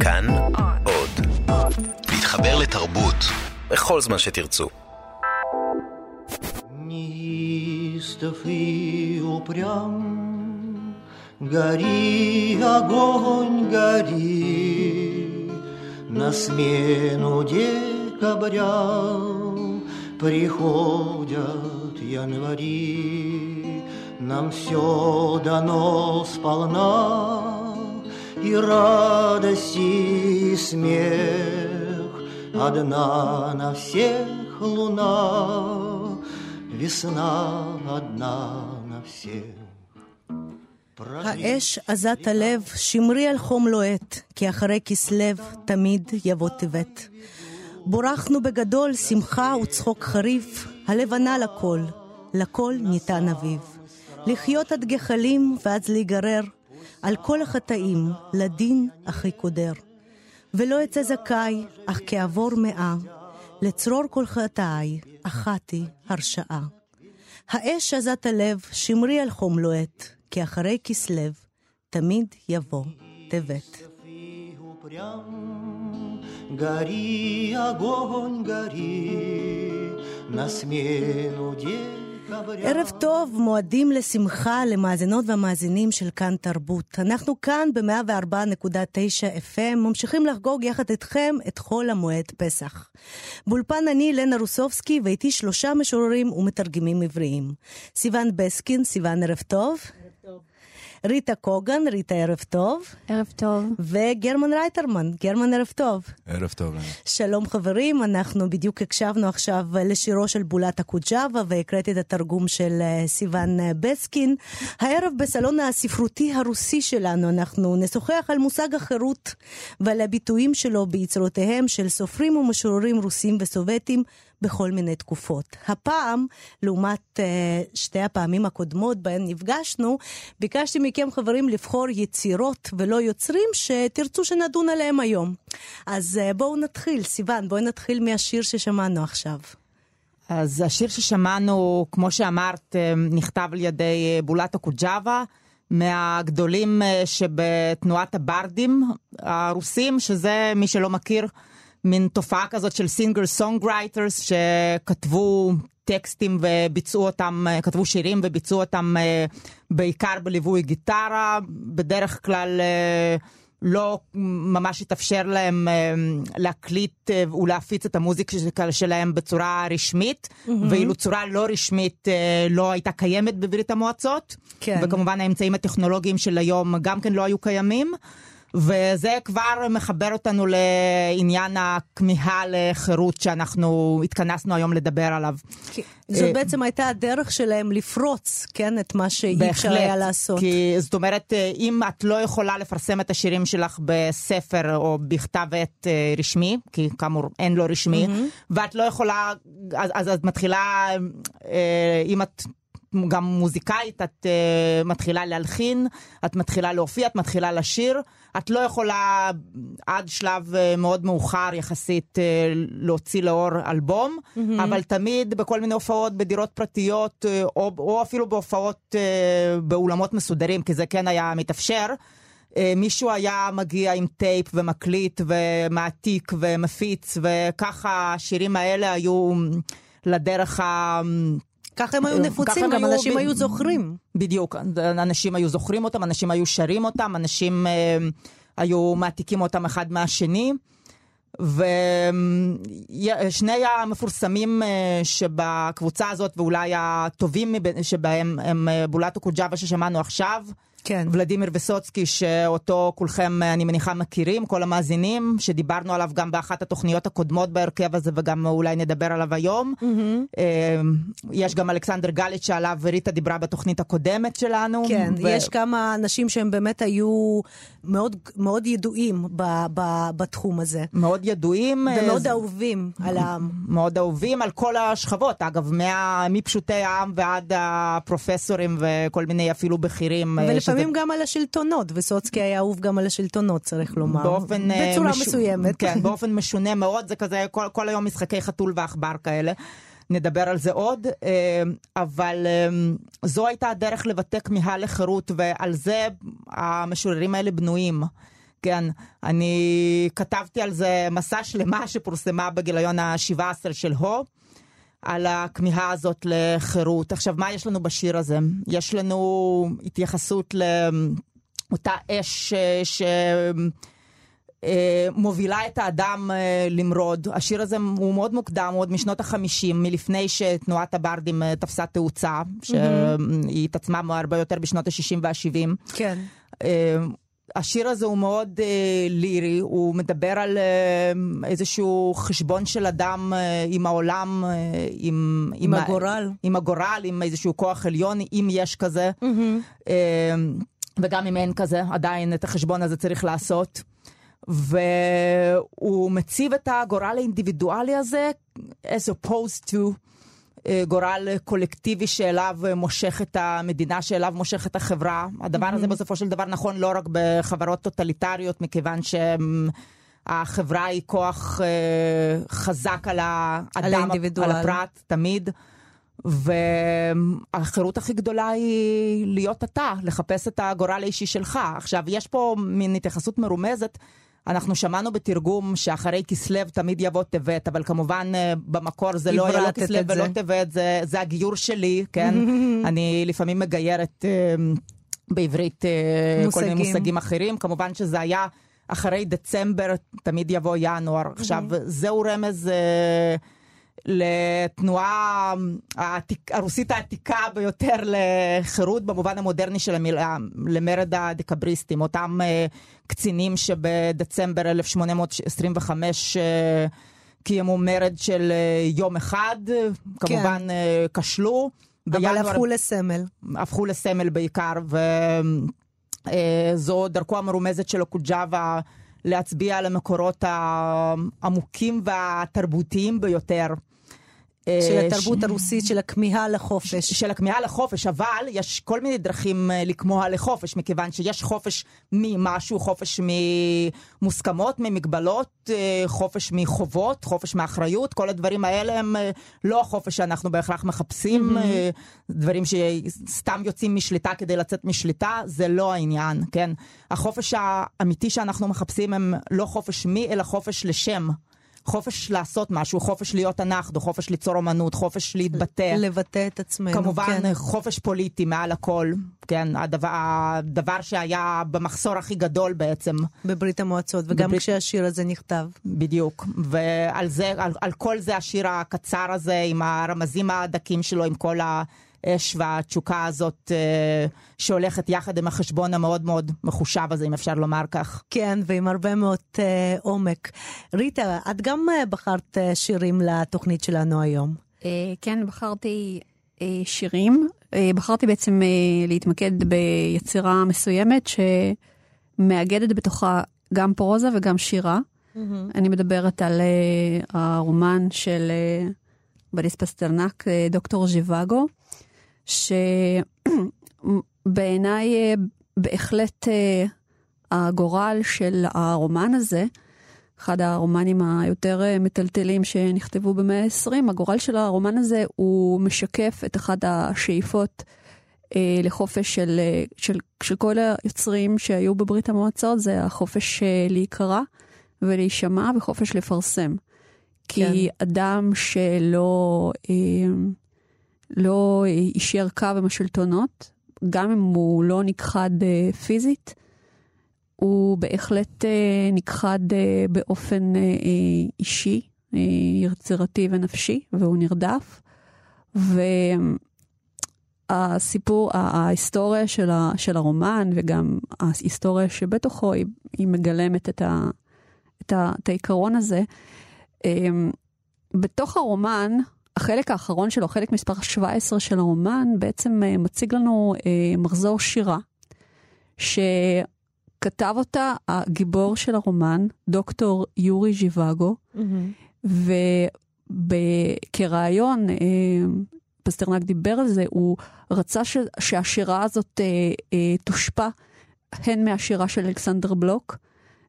כאן עוד. להתחבר לתרבות בכל זמן שתרצו. Неистов и упрям, Гори, огонь, гори, На смену декабря Приходят январи, Нам все дано сполна, И радость, и смех, Одна на всех луна, Весна одна на всех. האש עזת הלב, שמרי על חום לוהט, כי אחרי כסלו תמיד יבוא טבת. בורחנו בגדול, שמחה וצחוק חריף, הלבנה לכל, לכל ניתן אביב. לחיות עד גחלים ואז להיגרר, על כל החטאים, לדין אחי קודר. ולא אצא זכאי, אך כעבור מאה, לצרור כל חטאי, אחתי הרשעה. האש עזת הלב, שמרי על חום לוהט, כי אחרי כסלו תמיד יבוא טבת. Гори, огонь, гори, на смену декабря. ערב טוב, מועדים לשמחה למאזינות והמאזינים של כאן תרבות. אנחנו כאן ב-104.9 FM, ממשיכים לחגוג יחד איתכם את חול המועד פסח. באולפן אני, לנה רוסובסקי, ואיתי שלושה משוררים ומתרגמים עבריים. סיון בסקין, סיון ערב טוב. ריטה קוגן, ריטה ערב טוב. ערב טוב. וגרמן רייטרמן, גרמן ערב טוב. ערב טוב. שלום חברים, אנחנו בדיוק הקשבנו עכשיו לשירו של בולת הקוג'אווה והקראתי את התרגום של אה, סיון אה, בסקין. הערב בסלון הספרותי הרוסי שלנו אנחנו נשוחח על מושג החירות ועל הביטויים שלו ביצירותיהם של סופרים ומשוררים רוסים וסובייטים בכל מיני תקופות. הפעם, לעומת uh, שתי הפעמים הקודמות בהן נפגשנו, ביקשתי מכם חברים לבחור יצירות ולא יוצרים שתרצו שנדון עליהם היום. אז uh, בואו נתחיל, סיון, בואי נתחיל מהשיר ששמענו עכשיו. אז השיר ששמענו, כמו שאמרת, אה, נכתב על ידי בולט אוקודז'אווה, מהגדולים שבתנועת הבארדים הרוסים, שזה, מי שלא מכיר, מין תופעה כזאת של singer songwriters שכתבו טקסטים וביצעו אותם, כתבו שירים וביצעו אותם בעיקר בליווי גיטרה, בדרך כלל לא ממש התאפשר להם להקליט ולהפיץ את המוזיקה שלהם בצורה רשמית, mm-hmm. ואילו צורה לא רשמית לא הייתה קיימת בברית המועצות, כן. וכמובן האמצעים הטכנולוגיים של היום גם כן לא היו קיימים. וזה כבר מחבר אותנו לעניין הכמיהה לחירות שאנחנו התכנסנו היום לדבר עליו. זאת בעצם הייתה הדרך שלהם לפרוץ, כן, את מה שאי אפשר היה לעשות. כי זאת אומרת, אם את לא יכולה לפרסם את השירים שלך בספר או בכתב עת רשמי, כי כאמור אין לו רשמי, mm-hmm. ואת לא יכולה, אז, אז את מתחילה, אם את... גם מוזיקאית, את uh, מתחילה להלחין, את מתחילה להופיע, את מתחילה לשיר. את לא יכולה עד שלב uh, מאוד מאוחר יחסית uh, להוציא לאור אלבום, mm-hmm. אבל תמיד בכל מיני הופעות בדירות פרטיות, uh, או, או אפילו בהופעות באולמות מסודרים, כי זה כן היה מתאפשר. מישהו היה מגיע עם טייפ ומקליט ומעתיק ומפיץ, וככה השירים האלה היו לדרך ה... ככה הם היו נפוצים, גם אנשים. היו זוכרים. בדיוק, אנשים היו זוכרים אותם, אנשים היו שרים אותם, אנשים אה, היו מעתיקים אותם אחד מהשני. ושני המפורסמים אה, שבקבוצה הזאת, ואולי הטובים שבהם, הם אה, בולטו קוג'אווה ששמענו עכשיו. כן. ולדימיר וסוצקי, שאותו כולכם, אני מניחה, מכירים, כל המאזינים, שדיברנו עליו גם באחת התוכניות הקודמות בהרכב הזה, וגם אולי נדבר עליו היום. Mm-hmm. יש גם אלכסנדר גליץ' שעליו ריטה דיברה בתוכנית הקודמת שלנו. כן, ו... יש כמה אנשים שהם באמת היו מאוד, מאוד ידועים ב, ב, בתחום הזה. מאוד ידועים. ומאוד זה... אהובים על העם. מאוד אהובים על כל השכבות, אגב, מה, מפשוטי העם ועד הפרופסורים וכל מיני אפילו בכירים. ולפעמים לפעמים גם על השלטונות, וסוצקי היה אהוב גם על השלטונות, צריך לומר. באופן... בצורה מש... מסוימת. כן, באופן משונה מאוד, זה כזה כל, כל היום משחקי חתול ועכבר כאלה. נדבר על זה עוד, אבל זו הייתה הדרך לבטא כמיהה לחירות, ועל זה המשוררים האלה בנויים. כן, אני כתבתי על זה מסע שלמה שפורסמה בגיליון ה-17 של הו. על הכמיהה הזאת לחירות. עכשיו, מה יש לנו בשיר הזה? יש לנו התייחסות לאותה אש ש... מובילה את האדם למרוד. השיר הזה הוא מאוד מוקדם, עוד משנות החמישים, מלפני שתנועת הברדים תפסה תאוצה, שהיא התעצמה הרבה יותר בשנות ה-60 וה-70. כן. השיר הזה הוא מאוד אה, לירי, הוא מדבר על אה, איזשהו חשבון של אדם אה, עם העולם, אה, עם, עם הגורל. ה, עם הגורל, עם איזשהו כוח עליון, אם יש כזה. Mm-hmm. אה, וגם אם אין כזה, עדיין את החשבון הזה צריך לעשות. והוא מציב את הגורל האינדיבידואלי הזה as opposed to גורל קולקטיבי שאליו מושך את המדינה, שאליו מושך את החברה. הדבר mm-hmm. הזה בסופו של דבר נכון לא רק בחברות טוטליטריות, מכיוון שהחברה היא כוח אה, חזק על האדם, על הפרט, תמיד. והחירות הכי גדולה היא להיות אתה, לחפש את הגורל האישי שלך. עכשיו, יש פה מין התייחסות מרומזת אנחנו שמענו בתרגום שאחרי כסלו תמיד יבוא טבת, אבל כמובן אה, במקור זה לא היה לא כסלו ולא טבת, זה, זה הגיור שלי, כן? אני לפעמים מגיירת אה, בעברית מושגים. כל מיני מושגים אחרים, כמובן שזה היה אחרי דצמבר, תמיד יבוא ינואר. עכשיו, זהו רמז... לתנועה העתיק, הרוסית העתיקה ביותר לחירות במובן המודרני של המילה, למרד הדקבריסטים, אותם uh, קצינים שבדצמבר 1825 uh, קיימו מרד של uh, יום אחד, כן. כמובן uh, כשלו. אבל הפכו לסמל. הפכו לסמל בעיקר, וזו uh, דרכו המרומזת של אוקוג'אווה. להצביע על המקורות העמוקים והתרבותיים ביותר אה, של התרבות ש... הרוסית, של הכמיהה לחופש. של הכמיהה לחופש, אבל יש כל מיני דרכים אה, לכמוה לחופש, מכיוון שיש חופש ממשהו, חופש ממוסכמות, ממגבלות, אה, חופש מחובות, חופש מאחריות, כל הדברים האלה הם לא החופש שאנחנו בהכרח מחפשים, mm-hmm. דברים שסתם יוצאים משליטה כדי לצאת משליטה, זה לא העניין, כן? החופש האמיתי שאנחנו מחפשים הם לא חופש מי, אלא חופש לשם. חופש לעשות משהו, חופש להיות אנחנו, חופש ליצור אומנות, חופש להתבטא. לבטא את עצמנו, כמובן, כן. חופש פוליטי מעל הכל, כן, הדבר, הדבר שהיה במחסור הכי גדול בעצם. בברית המועצות, וגם בברית... כשהשיר הזה נכתב. בדיוק, ועל זה, על, על כל זה השיר הקצר הזה, עם הרמזים הדקים שלו, עם כל ה... האש והתשוקה הזאת אה, שהולכת יחד עם החשבון המאוד מאוד מחושב הזה, אם אפשר לומר כך. כן, ועם הרבה מאוד אה, עומק. ריטה, את גם אה, בחרת אה, שירים לתוכנית שלנו היום. אה, כן, בחרתי אה, שירים. אה, בחרתי בעצם אה, להתמקד ביצירה מסוימת שמאגדת בתוכה גם פרוזה וגם שירה. Mm-hmm. אני מדברת על uh, הרומן של uh, בריס פסטרנק, uh, דוקטור ז'יוואגו, שבעיניי אה, בהחלט אה, הגורל של הרומן הזה, אחד הרומנים היותר אה, מטלטלים שנכתבו במאה ה-20, הגורל של הרומן הזה הוא משקף את אחת השאיפות אה, לחופש של, של, של כל היוצרים שהיו בברית המועצות, זה החופש להיקרא ולהישמע וחופש לפרסם. כן. כי אדם שלא... אה, לא יישר קו עם השלטונות, גם אם הוא לא נכחד uh, פיזית, הוא בהחלט uh, נכחד uh, באופן אישי, יצירתי ונפשי, והוא נרדף. והסיפור, ההיסטוריה של, ה, של הרומן, וגם ההיסטוריה שבתוכו, היא, היא מגלמת את, ה, את, ה, את העיקרון הזה. בתוך הרומן, החלק האחרון שלו, חלק מספר 17 של הרומן, בעצם uh, מציג לנו uh, מחזור שירה, שכתב אותה הגיבור של הרומן, דוקטור יורי ז'יוואגו, mm-hmm. וכרעיון, uh, פסטרנק דיבר על זה, הוא רצה ש, שהשירה הזאת uh, uh, תושפע הן מהשירה של אלכסנדר בלוק,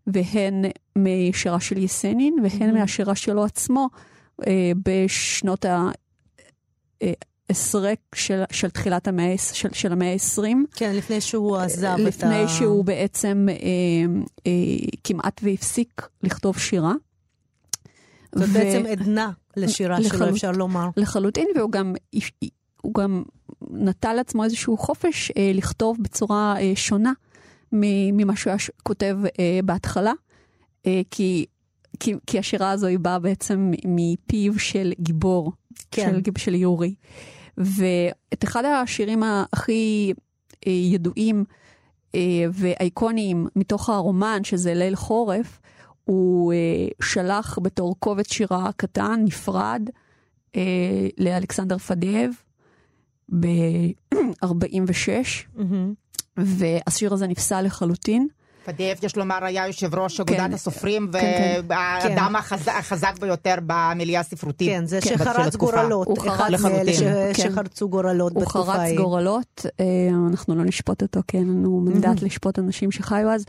והן משירה של יסנין, והן mm-hmm. מהשירה שלו עצמו. אה, בשנות ה-20 הסרק של, של תחילת המאה, של, של המאה ה-20. כן, לפני שהוא עזב את ה... לפני שהוא בעצם אה, אה, כמעט והפסיק לכתוב שירה. זאת ו... בעצם עדנה לשירה לחלוט... שלו, אפשר לומר. לחלוטין, והוא גם, הוא גם נטל לעצמו איזשהו חופש אה, לכתוב בצורה אה, שונה ממה שהוא כותב אה, בהתחלה, אה, כי, כי, כי השירה הזו היא באה בעצם מפיו של גיבור, כן. של, של יורי. ואת אחד השירים הכי אה, ידועים אה, ואייקוניים מתוך הרומן, שזה ליל חורף, הוא אה, שלח בתור קובץ שירה קטן, נפרד, לאלכסנדר פדייב ב-46, mm-hmm. והשיר הזה נפסל לחלוטין. פדייב, יש לומר, היה יושב ראש אגודת כן, הסופרים, כן, והאדם כן. החזק, החזק ביותר במיליה הספרותית. כן, זה כן. שחרץ גורלות, הוא אחד מאלה שחרצו גורלות בתקופה ההיא. הוא חרץ גורלות, אה, אנחנו לא נשפוט אותו, כי אין לנו מנדט לשפוט אנשים שחיו אז,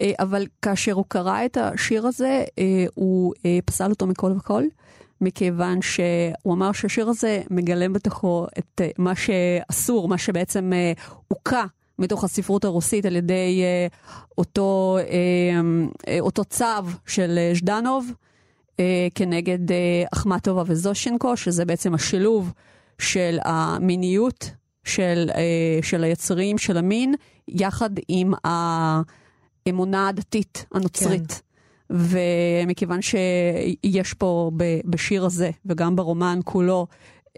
אה, אבל כאשר הוא קרא את השיר הזה, אה, הוא פסל אותו מכל וכל. מכיוון שהוא אמר שהשיר הזה מגלם בתוכו את מה שאסור, מה שבעצם הוכה מתוך הספרות הרוסית על ידי אה, אותו, אה, אה, אותו צו של אה, ז'דנוב אה, כנגד אה, אחמטובה וזושנקו, שזה בעצם השילוב של המיניות של, אה, של היצרים, של המין, יחד עם האמונה הדתית הנוצרית. כן. ומכיוון שיש פה בשיר הזה וגם ברומן כולו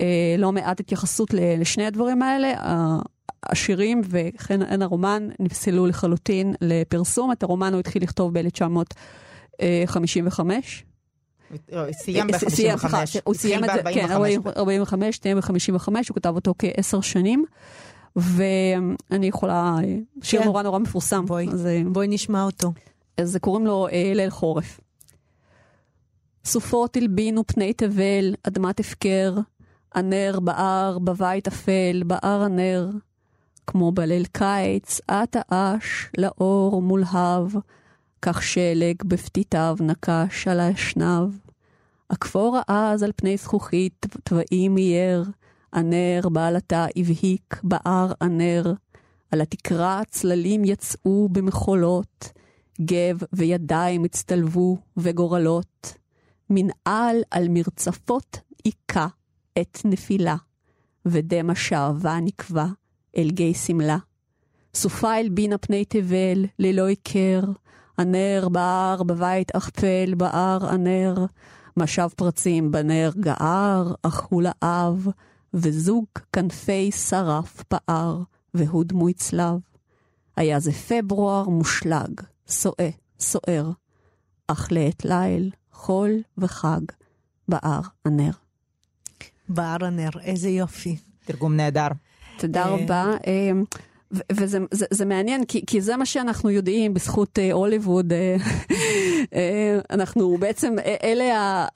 אה, לא מעט התייחסות לשני הדברים האלה, השירים וכן הרומן נפסלו לחלוטין לפרסום. את הרומן הוא התחיל לכתוב ב-1955. סיים ב-55, הוא סיים את זה, כן, 45, סיים ב-55, הוא כתב אותו כעשר שנים. ואני יכולה, שיר כן. נורא נורא מפורסם. בואי, בואי נשמע אותו. אז קוראים לו אה, ליל חורף. סופות הלבינו פני תבל, אדמת הפקר, הנר בער, בבית אפל, בער הנר, כמו בליל קיץ, את האש לאור מולהב, כך שלג בפתיתיו נקש על האשנב. הכפור העז על פני זכוכית, תוואים אייר, הנר בעלתה הבהיק, בער הנר. על התקרה צללים יצאו במחולות, גב וידיים הצטלבו וגורלות. מנעל על מרצפות היכה את נפילה, ודמע שעבה נקבע. אל גיא שמלה. סופה הלבינה פני תבל, ללא היכר, הנר בער בבית אכפל, בער הנר, משב פרצים בנר גער, אך הוא לאב, וזוג כנפי שרף פער, והוא דמוי צלב. היה זה פברואר מושלג, סועה, סוער, אך לעת ליל, חול וחג, בער הנר. בער הנר, איזה יופי. תרגום נהדר. תודה אה, רבה. אה, וזה זה, זה מעניין, כי, כי זה מה שאנחנו יודעים בזכות אה, הוליווד. אנחנו בעצם, אלה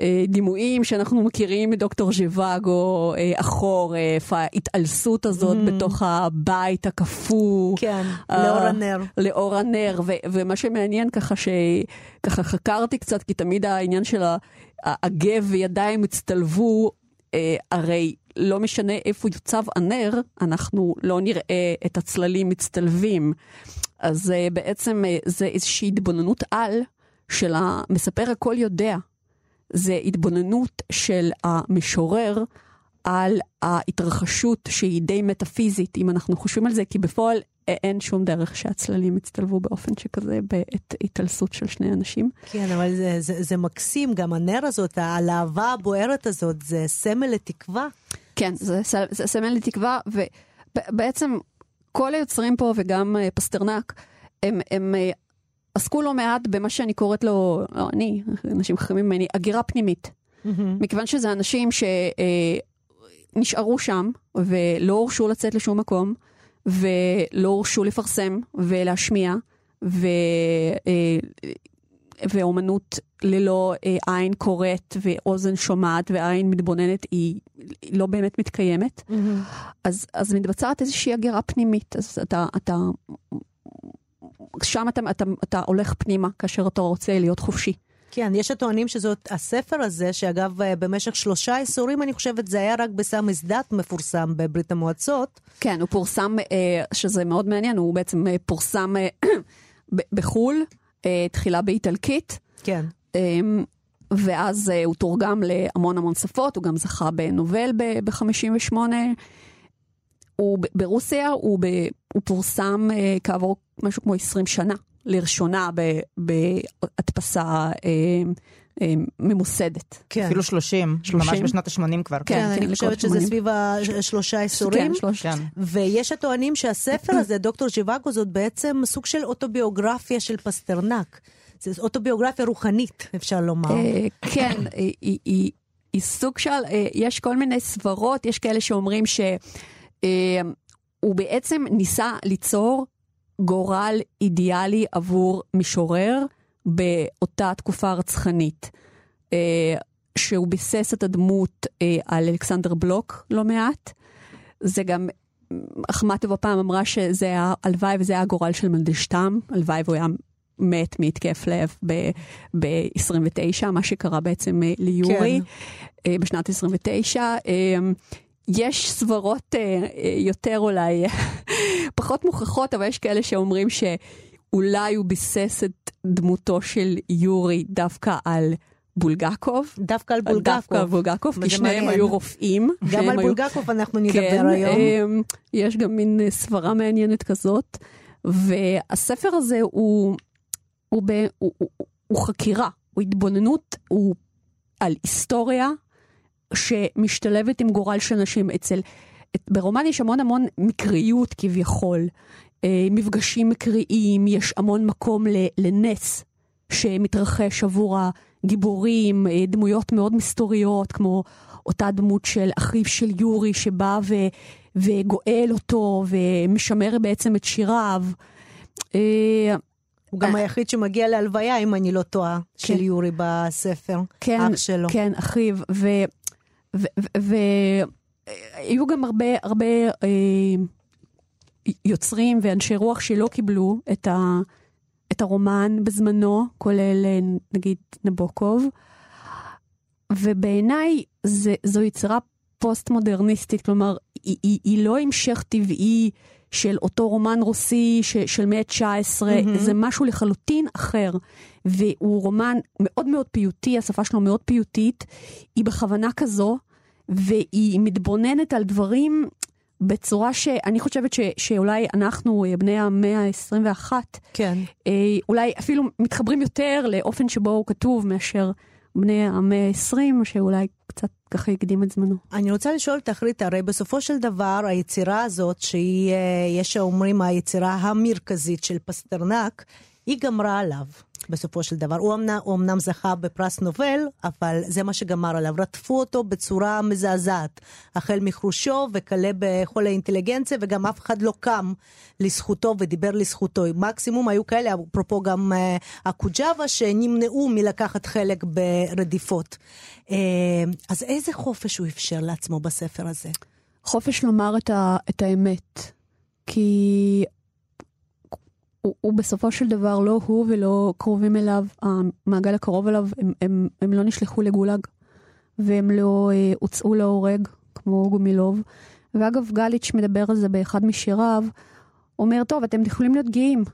הדימויים שאנחנו מכירים מדוקטור ז'וואגו, החורף, ההתעלסות הזאת mm. בתוך הבית הקפוא. כן, לאור הנר. לאור הנר, ו, ומה שמעניין ככה, שככה חקרתי קצת, כי תמיד העניין של הגב וידיים הצטלבו, הרי לא משנה איפה יוצב הנר, אנחנו לא נראה את הצללים מצטלבים. אז uh, בעצם uh, זה איזושהי התבוננות על של המספר הכל יודע. זה התבוננות של המשורר על ההתרחשות שהיא די מטאפיזית, אם אנחנו חושבים על זה, כי בפועל אין שום דרך שהצללים יצטלבו באופן שכזה בעת התעלסות של שני אנשים. כן, אבל זה, זה, זה מקסים, גם הנר הזאת, הלהבה הבוערת הזאת, זה סמל לתקווה. כן, זה, זה סמל לתקווה, ובעצם כל היוצרים פה, וגם אה, פסטרנק, הם, הם אה, עסקו לא מעט במה שאני קוראת לו, לא אני, אנשים חכמים ממני, הגירה פנימית. Mm-hmm. מכיוון שזה אנשים שנשארו אה, שם ולא הורשו לצאת לשום מקום, ולא הורשו לפרסם ולהשמיע, ו... ואומנות ללא אה, עין קוראת ואוזן שומעת ועין מתבוננת היא, לא באמת מתקיימת. Mm-hmm. אז, אז מתבצעת איזושהי הגירה פנימית. אז אתה, אתה שם אתה, אתה, אתה הולך פנימה כאשר אתה רוצה להיות חופשי. כן, יש הטוענים שזאת הספר הזה, שאגב, אה, במשך שלושה עשורים, אני חושבת, זה היה רק בסמס דת מפורסם בברית המועצות. כן, הוא פורסם, אה, שזה מאוד מעניין, הוא בעצם אה, פורסם בחו"ל, תחילה באיטלקית. כן. אמ, ואז אה, הוא תורגם להמון המון שפות, הוא גם זכה בנובל ב-58. הוא ב- ברוסיה, הוא, ב, הוא פורסם אה, כעבור משהו כמו 20 שנה, לראשונה בהדפסה אה, אה, ממוסדת. כן. אפילו 30, 30. ממש בשנות ה-80 כבר. כן, כן, אני כן, חושבת לקראת שזה 80. סביב השלושה עשורים. כן, שלוש... כן. ויש הטוענים שהספר הזה, דוקטור ז'יוואגו, זאת בעצם סוג של אוטוביוגרפיה של פסטרנק. זו אוטוביוגרפיה רוחנית, אפשר לומר. אה, כן, היא- היא- היא היא סוג של, אה, יש כל מיני סברות, יש כאלה שאומרים שהוא בעצם ניסה ליצור גורל אידיאלי עבור משורר באותה תקופה רצחנית. אה, שהוא ביסס את הדמות אה, על אלכסנדר בלוק לא מעט. זה גם, אחמטובה פעם אמרה שזה היה, הלוואי וזה היה הגורל של מנדלשטם, הלוואי והוא היה מת מהתקף לב ב-29, מה שקרה בעצם אה, ליורי אה, בשנת 29. אה, יש סברות אה, אה, יותר אולי פחות מוכחות, אבל יש כאלה שאומרים שאולי הוא ביסס את דמותו של יורי דווקא על בולגקוב. דווקא על דווקא על בולגקוב. בולגקוב, כי שניהם מעניין. היו רופאים. גם על היו- בולגקוב אנחנו נדבר כן, היום. אמ, יש גם מין אה, סברה מעניינת כזאת, והספר הזה הוא, הוא, ב, הוא, הוא, הוא חקירה, הוא התבוננות, הוא על היסטוריה שמשתלבת עם גורל של אנשים. אצל, את- ברומן יש המון המון מקריות כביכול, מפגשים מקריים, יש המון מקום לנס שמתרחש עבור הגיבורים, אה, דמויות מאוד מסתוריות, כמו אותה דמות של אחיו של יורי שבא ו, וגואל אותו ומשמר בעצם את שיריו. אה, הוא גם היחיד שמגיע להלוויה, אם אני לא טועה, של כן. יורי בספר. כן, אח שלו. כן, אחיו, והיו גם הרבה, הרבה אה, יוצרים ואנשי רוח שלא קיבלו את, ה, את הרומן בזמנו, כולל אה, נגיד נבוקוב, ובעיניי זה- זו יצירה פוסט-מודרניסטית, כלומר, היא, היא, היא לא המשך טבעי של אותו רומן רוסי ש, של מאה ה-19, מהמם. זה משהו לחלוטין אחר. והוא רומן מאוד מאוד פיוטי, השפה שלו מאוד פיוטית, היא בכוונה כזו, והיא מתבוננת על דברים בצורה שאני חושבת ש, שאולי אנחנו, אה, בני המאה ה-21, כן. אה, אולי אפילו מתחברים יותר לאופן שבו הוא כתוב מאשר בני המאה ה-20, שאולי קצת ככה הקדים את זמנו. אני רוצה לשאול אותך, ריטה, הרי בסופו של דבר היצירה הזאת, שהיא, אה, יש שאומרים היצירה המרכזית של פסטרנק, היא גמרה עליו. בסופו של דבר. הוא אמנם, הוא אמנם זכה בפרס נובל, אבל זה מה שגמר עליו. רדפו אותו בצורה מזעזעת. החל מחרושו וכלה בכל האינטליגנציה, וגם אף אחד לא קם לזכותו ודיבר לזכותו. מקסימום היו כאלה, אפרופו גם אה, הקוג'אווה, שנמנעו מלקחת חלק ברדיפות. אה, אז איזה חופש הוא אפשר לעצמו בספר הזה? חופש לומר את, ה, את האמת, כי הוא, הוא בסופו של דבר לא הוא ולא קרובים אליו, המעגל הקרוב אליו, הם, הם, הם לא נשלחו לגולאג, והם לא אה, הוצאו להורג, כמו גומילוב. ואגב, גליץ' מדבר על זה באחד משיריו, אומר, טוב, אתם יכולים להיות גאים.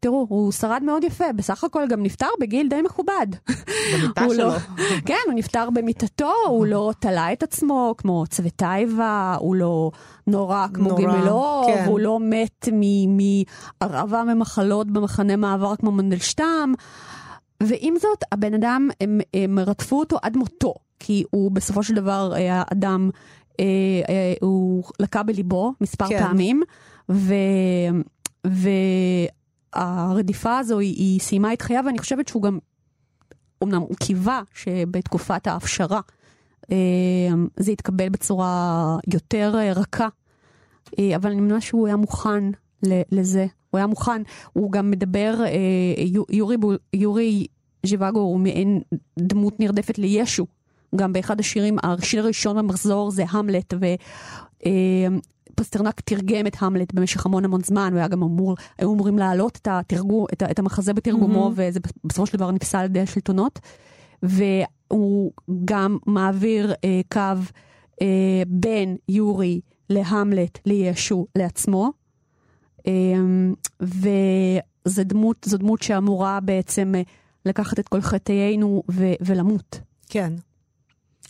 תראו, הוא שרד מאוד יפה, בסך הכל גם נפטר בגיל די מכובד. במיטה הוא שלו. לא, כן, הוא נפטר במיטתו, הוא לא תלה את עצמו כמו צווטייבה, הוא לא נורא כמו נורא, גימלוב, כן. הוא לא מת מהרעבה ממחלות במחנה מעבר כמו מנדלשטם. ועם זאת, הבן אדם, הם, הם רדפו אותו עד מותו, כי הוא בסופו של דבר היה אדם, אה, אה, הוא לקה בליבו מספר כן. פעמים, ו... והרדיפה הזו היא, היא סיימה את חייו, ואני חושבת שהוא גם אמנם הוא קיווה שבתקופת ההפשרה אה, זה יתקבל בצורה יותר אה, רכה, אה, אבל אני מאמינה שהוא היה מוכן ל- לזה. הוא היה מוכן, הוא גם מדבר, אה, יו- יורי, יורי ז'יוואגו הוא מעין דמות נרדפת לישו. גם באחד השירים, השיר הראשון במחזור זה המלט, פסטרנק תרגם את המלט במשך המון המון זמן, הוא היה גם אמור, היו אמורים להעלות את, התרגו, את, את המחזה בתרגומו, mm-hmm. וזה בסופו של דבר נפסל על ידי השלטונות. והוא גם מעביר אה, קו אה, בין יורי להמלט, לישו, לעצמו. אה, וזו דמות, דמות שאמורה בעצם אה, לקחת את כל חטאינו ו- ולמות. כן.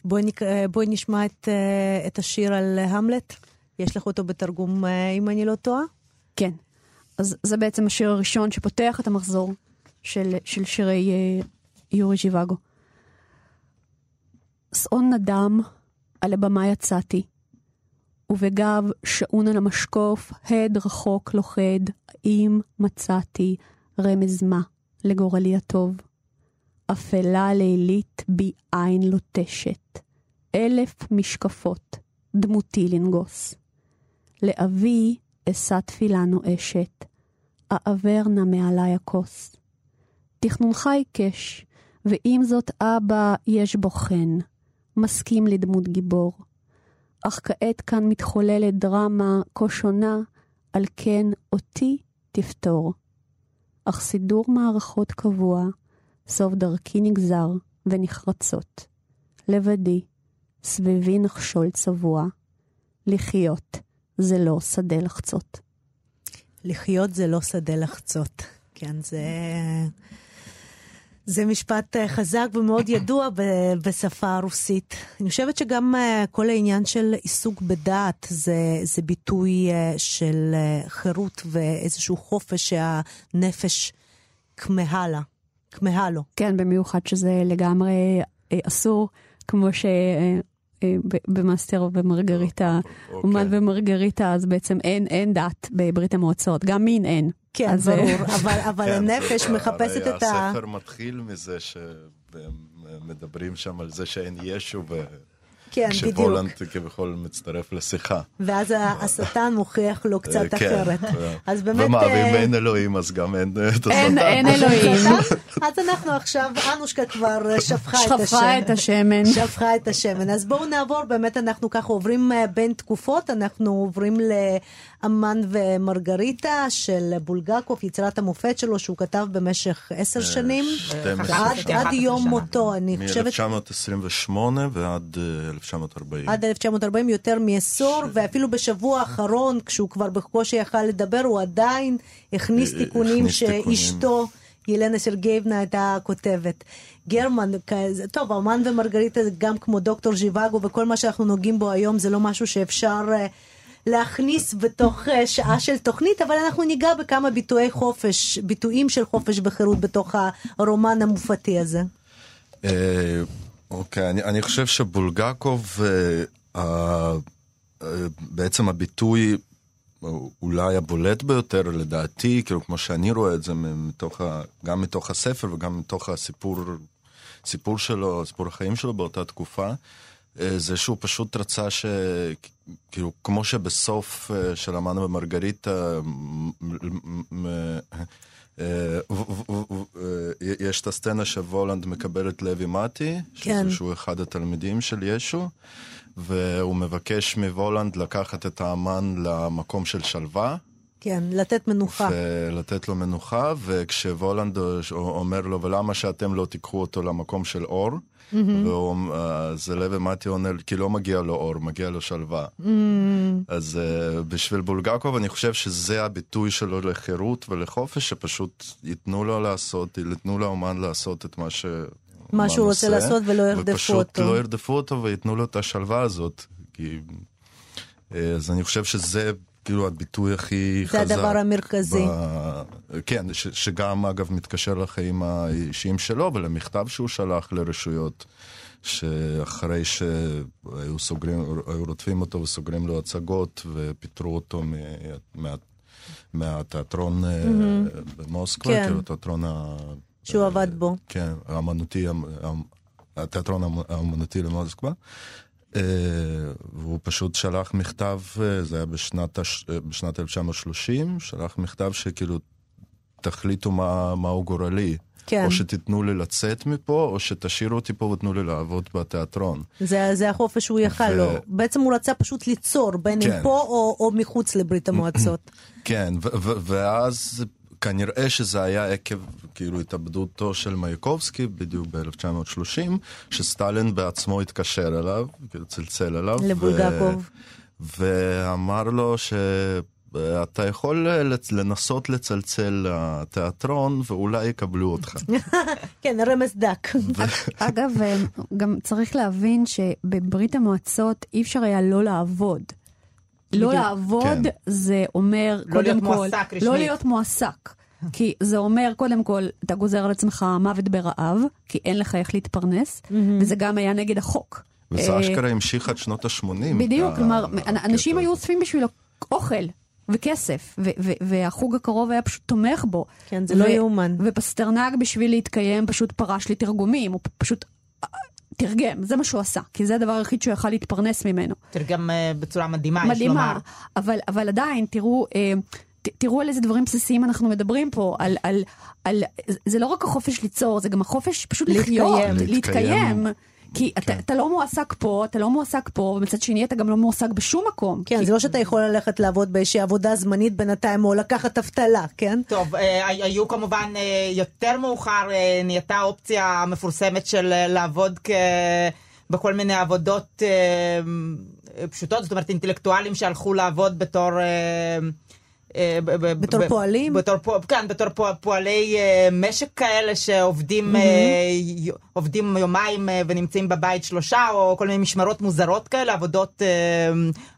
בואי, נק... בואי נשמע את, אה, את השיר על המלט. יש לך אותו בתרגום, אה, אם אני לא טועה? כן. אז זה בעצם השיר הראשון שפותח את המחזור של, של שירי uh, יורי ז'יוואגו. שאון נדם, על הבמה יצאתי, ובגב שעון על המשקוף, הד רחוק לוכד, האם מצאתי רמז מה לגורלי הטוב. אפלה לילית בי עין לוטשת, אלף משקפות, דמותי לנגוס. לאבי אשא תפילה נואשת, אעבר נא מעלי הכוס. תכנונך עיקש, ועם זאת אבא יש בו חן, מסכים לדמות גיבור. אך כעת כאן מתחוללת דרמה כה שונה, על כן אותי תפתור. אך סידור מערכות קבוע, סוף דרכי נגזר ונחרצות. לבדי, סביבי נחשול צבוע, לחיות זה לא שדה לחצות. לחיות זה לא שדה לחצות. כן, זה... זה משפט אה, חזק ומאוד ידוע בשפה הרוסית. אני חושבת שגם אה, כל העניין של עיסוק בדעת זה, זה ביטוי אה, של חירות ואיזשהו חופש שהנפש כמהה לה, כמהה לו. כן, במיוחד שזה לגמרי אסור, כמו ש... במאסטר ומרגריטה, אוקיי. אומן ומרגריטה, אז בעצם אין, אין דת בברית המועצות, גם מין אין. כן, אז, ברור, אבל, אבל כן, הנפש מחפשת את ה... הספר מתחיל מזה שמדברים שם על זה שאין ישו, ו... כן, בדיוק. כשפולנד כביכול מצטרף לשיחה. ואז השטן מוכיח לו קצת כן, אחרת. אז באמת... ומה, ואם אין אלוהים אז גם אין את השטן. אין אלוהים. אז אנחנו עכשיו, אנושקה כבר שפכה את השמן. שפכה את השמן. שפכה את השמן. אז בואו נעבור, באמת אנחנו ככה עוברים בין תקופות, אנחנו עוברים לאמן ומרגריטה של בולגקוב, יצירת המופת שלו, שהוא כתב במשך עשר שנים. עד יום מותו, אני חושבת... מ-1928 ועד 1940. עד 1940, יותר מעשור. ואפילו בשבוע האחרון, כשהוא כבר בקושי יכל לדבר, הוא עדיין הכניס אה, תיקונים שאשתו... ילנה סרגייבנה הייתה כותבת. גרמן, טוב, האומן ומרגריטה גם כמו דוקטור ז'יוואגו וכל מה שאנחנו נוגעים בו היום זה לא משהו שאפשר uh, להכניס בתוך uh, שעה של תוכנית, אבל אנחנו ניגע בכמה ביטויי חופש, ביטויים של חופש וחירות בתוך הרומן המופתי הזה. אוקיי, אני, אני חושב שבולגקוב, אה, אה, בעצם הביטוי אולי הבולט ביותר לדעתי, כאילו כמו שאני רואה את זה מתוך גם מתוך הספר וגם מתוך הסיפור סיפור שלו, סיפור החיים שלו באותה תקופה, אה, זה שהוא פשוט רצה ש... כאילו, כמו שבסוף אה, של אמן ומרגריטה אה, יש את הסצנה שוולנד מקבל את לוי מתי, כן. שהוא אחד התלמידים של ישו, והוא מבקש מוולנד לקחת את האמן למקום של שלווה. כן, לתת מנוחה. לתת לו מנוחה, וכשוולנד אומר לו, ולמה שאתם לא תיקחו אותו למקום של אור? Mm-hmm. אז לוי מתי עונה, כי לא מגיע לו אור, מגיע לו שלווה. Mm-hmm. אז uh, בשביל בולגקוב אני חושב שזה הביטוי שלו לחירות ולחופש, שפשוט ייתנו לו לעשות, ייתנו לאומן לעשות את מה ש... מה שהוא רוצה לעשות ולא ירדפו ופשוט אותו. ופשוט לא ירדפו אותו וייתנו לו את השלווה הזאת. כי... אה, אז אני חושב שזה כאילו הביטוי הכי זה חזק. זה הדבר המרכזי. ב... כן, ש, שגם אגב מתקשר לחיים האישיים שלו ולמכתב שהוא שלח לרשויות, שאחרי שהיו סוגרים, היו רודפים אותו וסוגרים לו הצגות ופיטרו אותו מה, מה, מהתיאטרון mm-hmm. במוסקבה, כן. כאילו התיאטרון ה... שהוא עבד בו. כן, האמנותי, התיאטרון האמנותי למוסקבה. Uh, והוא פשוט שלח מכתב, uh, זה היה בשנת, uh, בשנת 1930, שלח מכתב שכאילו, תחליטו מה, מהו גורלי. כן. או שתיתנו לי לצאת מפה, או שתשאירו אותי פה ותנו לי לעבוד בתיאטרון. זה, זה החופש שהוא יכל ו- לו. בעצם הוא רצה פשוט ליצור, בין אם כן. פה או, או מחוץ לברית המועצות. כן, ו- ו- ואז כנראה שזה היה עקב כאילו התאבדותו של מייקובסקי בדיוק ב-1930, שסטלין בעצמו התקשר אליו, כאילו צלצל אליו. לבולגקוב. ואמר לו ש... אתה יכול לנסות לצלצל לתיאטרון ואולי יקבלו אותך. כן, רמז דק. אגב, אה, גם צריך להבין שבברית המועצות אי אפשר היה לא לעבוד. לא בדיוק. לעבוד כן. זה אומר, לא קודם להיות כל, מועסק רשמית. לא להיות מועסק. כי זה אומר, קודם כל, אתה גוזר על עצמך מוות ברעב, כי אין לך איך להתפרנס, וזה גם היה נגד החוק. וזה אה, אשכרה המשיך עד שנות ה-80. בדיוק, כלומר, אנשים היו. אוספים בשבילו אוכל וכסף, ו- ו- והחוג הקרוב היה פשוט תומך בו. כן, זה לא יאומן. ופסטרנק בשביל להתקיים פשוט פרש לי תרגומים, הוא פשוט תרגם, זה מה שהוא עשה, כי זה הדבר היחיד שהוא יכל להתפרנס ממנו. תרגם אה, בצורה מדהימה, יש מדהימה, לומר. אבל, אבל עדיין, תראו, אה, ת, תראו על איזה דברים בסיסיים אנחנו מדברים פה, על, על, על, זה לא רק החופש ליצור, זה גם החופש פשוט להתקיים. לחיות, להתקיים. להתקיים. כי אתה, כן. אתה לא מועסק פה, אתה לא מועסק פה, ומצד שני אתה גם לא מועסק בשום מקום. כן, כי- זה לא שאתה יכול ללכת לעבוד באיזושהי עבודה זמנית בינתיים, או לקחת אבטלה, כן? טוב, אה, היו כמובן אה, יותר מאוחר, אה, נהייתה האופציה המפורסמת של אה, לעבוד כ... בכל מיני עבודות פשוטות, זאת אומרת אינטלקטואלים שהלכו לעבוד בתור... אה, בתור ב- פועלים? בתור, כן, בתור פוע- פועלי אה, משק כאלה שעובדים עובדים יומיים ונמצאים בבית שלושה, או כל מיני משמרות מוזרות כאלה, עבודות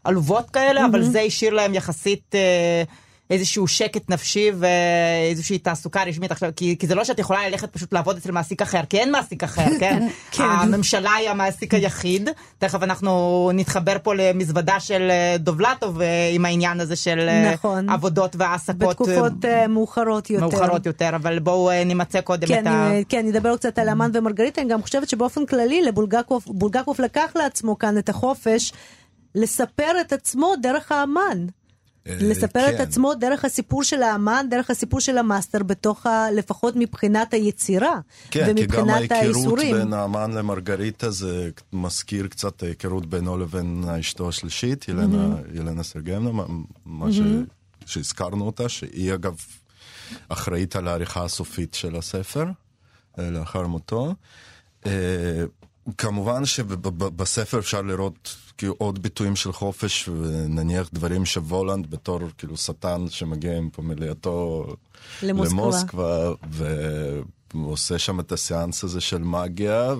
עלובות כאלה, אבל זה השאיר להם יחסית... איזשהו שקט נפשי ואיזושהי תעסוקה רשמית עכשיו, כי, כי זה לא שאת יכולה ללכת פשוט לעבוד אצל מעסיק אחר, כי אין מעסיק אחר, כן? כן. הממשלה היא המעסיק היחיד. תכף אנחנו נתחבר פה למזוודה של אה, דובלטוב אה, עם העניין הזה של אה, נכון. עבודות והעסקות בתקופות מאוחרות יותר. מאוחרות יותר, אבל בואו נמצה קודם כן, את ה... כן, נדבר קצת על אמן ומרגריטה, אני גם חושבת שבאופן כללי בולגקוב לקח לעצמו כאן את החופש לספר את עצמו דרך האמן. אה, לספר את כן. עצמו דרך הסיפור של האמן, דרך הסיפור של המאסטר, בתוך ה... לפחות מבחינת היצירה. כן, כי גם ומבחינת ההיכרות האיסורים. בין האמן למרגריטה זה מזכיר קצת ההיכרות בינו לבין אשתו השלישית, ילנה, ילנה סרגיימנה, מה, מה ש, שהזכרנו אותה, שהיא אגב אחראית על העריכה הסופית של הספר, אה, לאחר מותו. כמובן שבספר אפשר לראות כאילו עוד ביטויים של חופש, ונניח דברים שוולנד בתור כאילו שטן שמגיע עם פמלייתו למוסקבה. למוסקבה, והוא עושה שם את הסיאנס הזה של מגיה,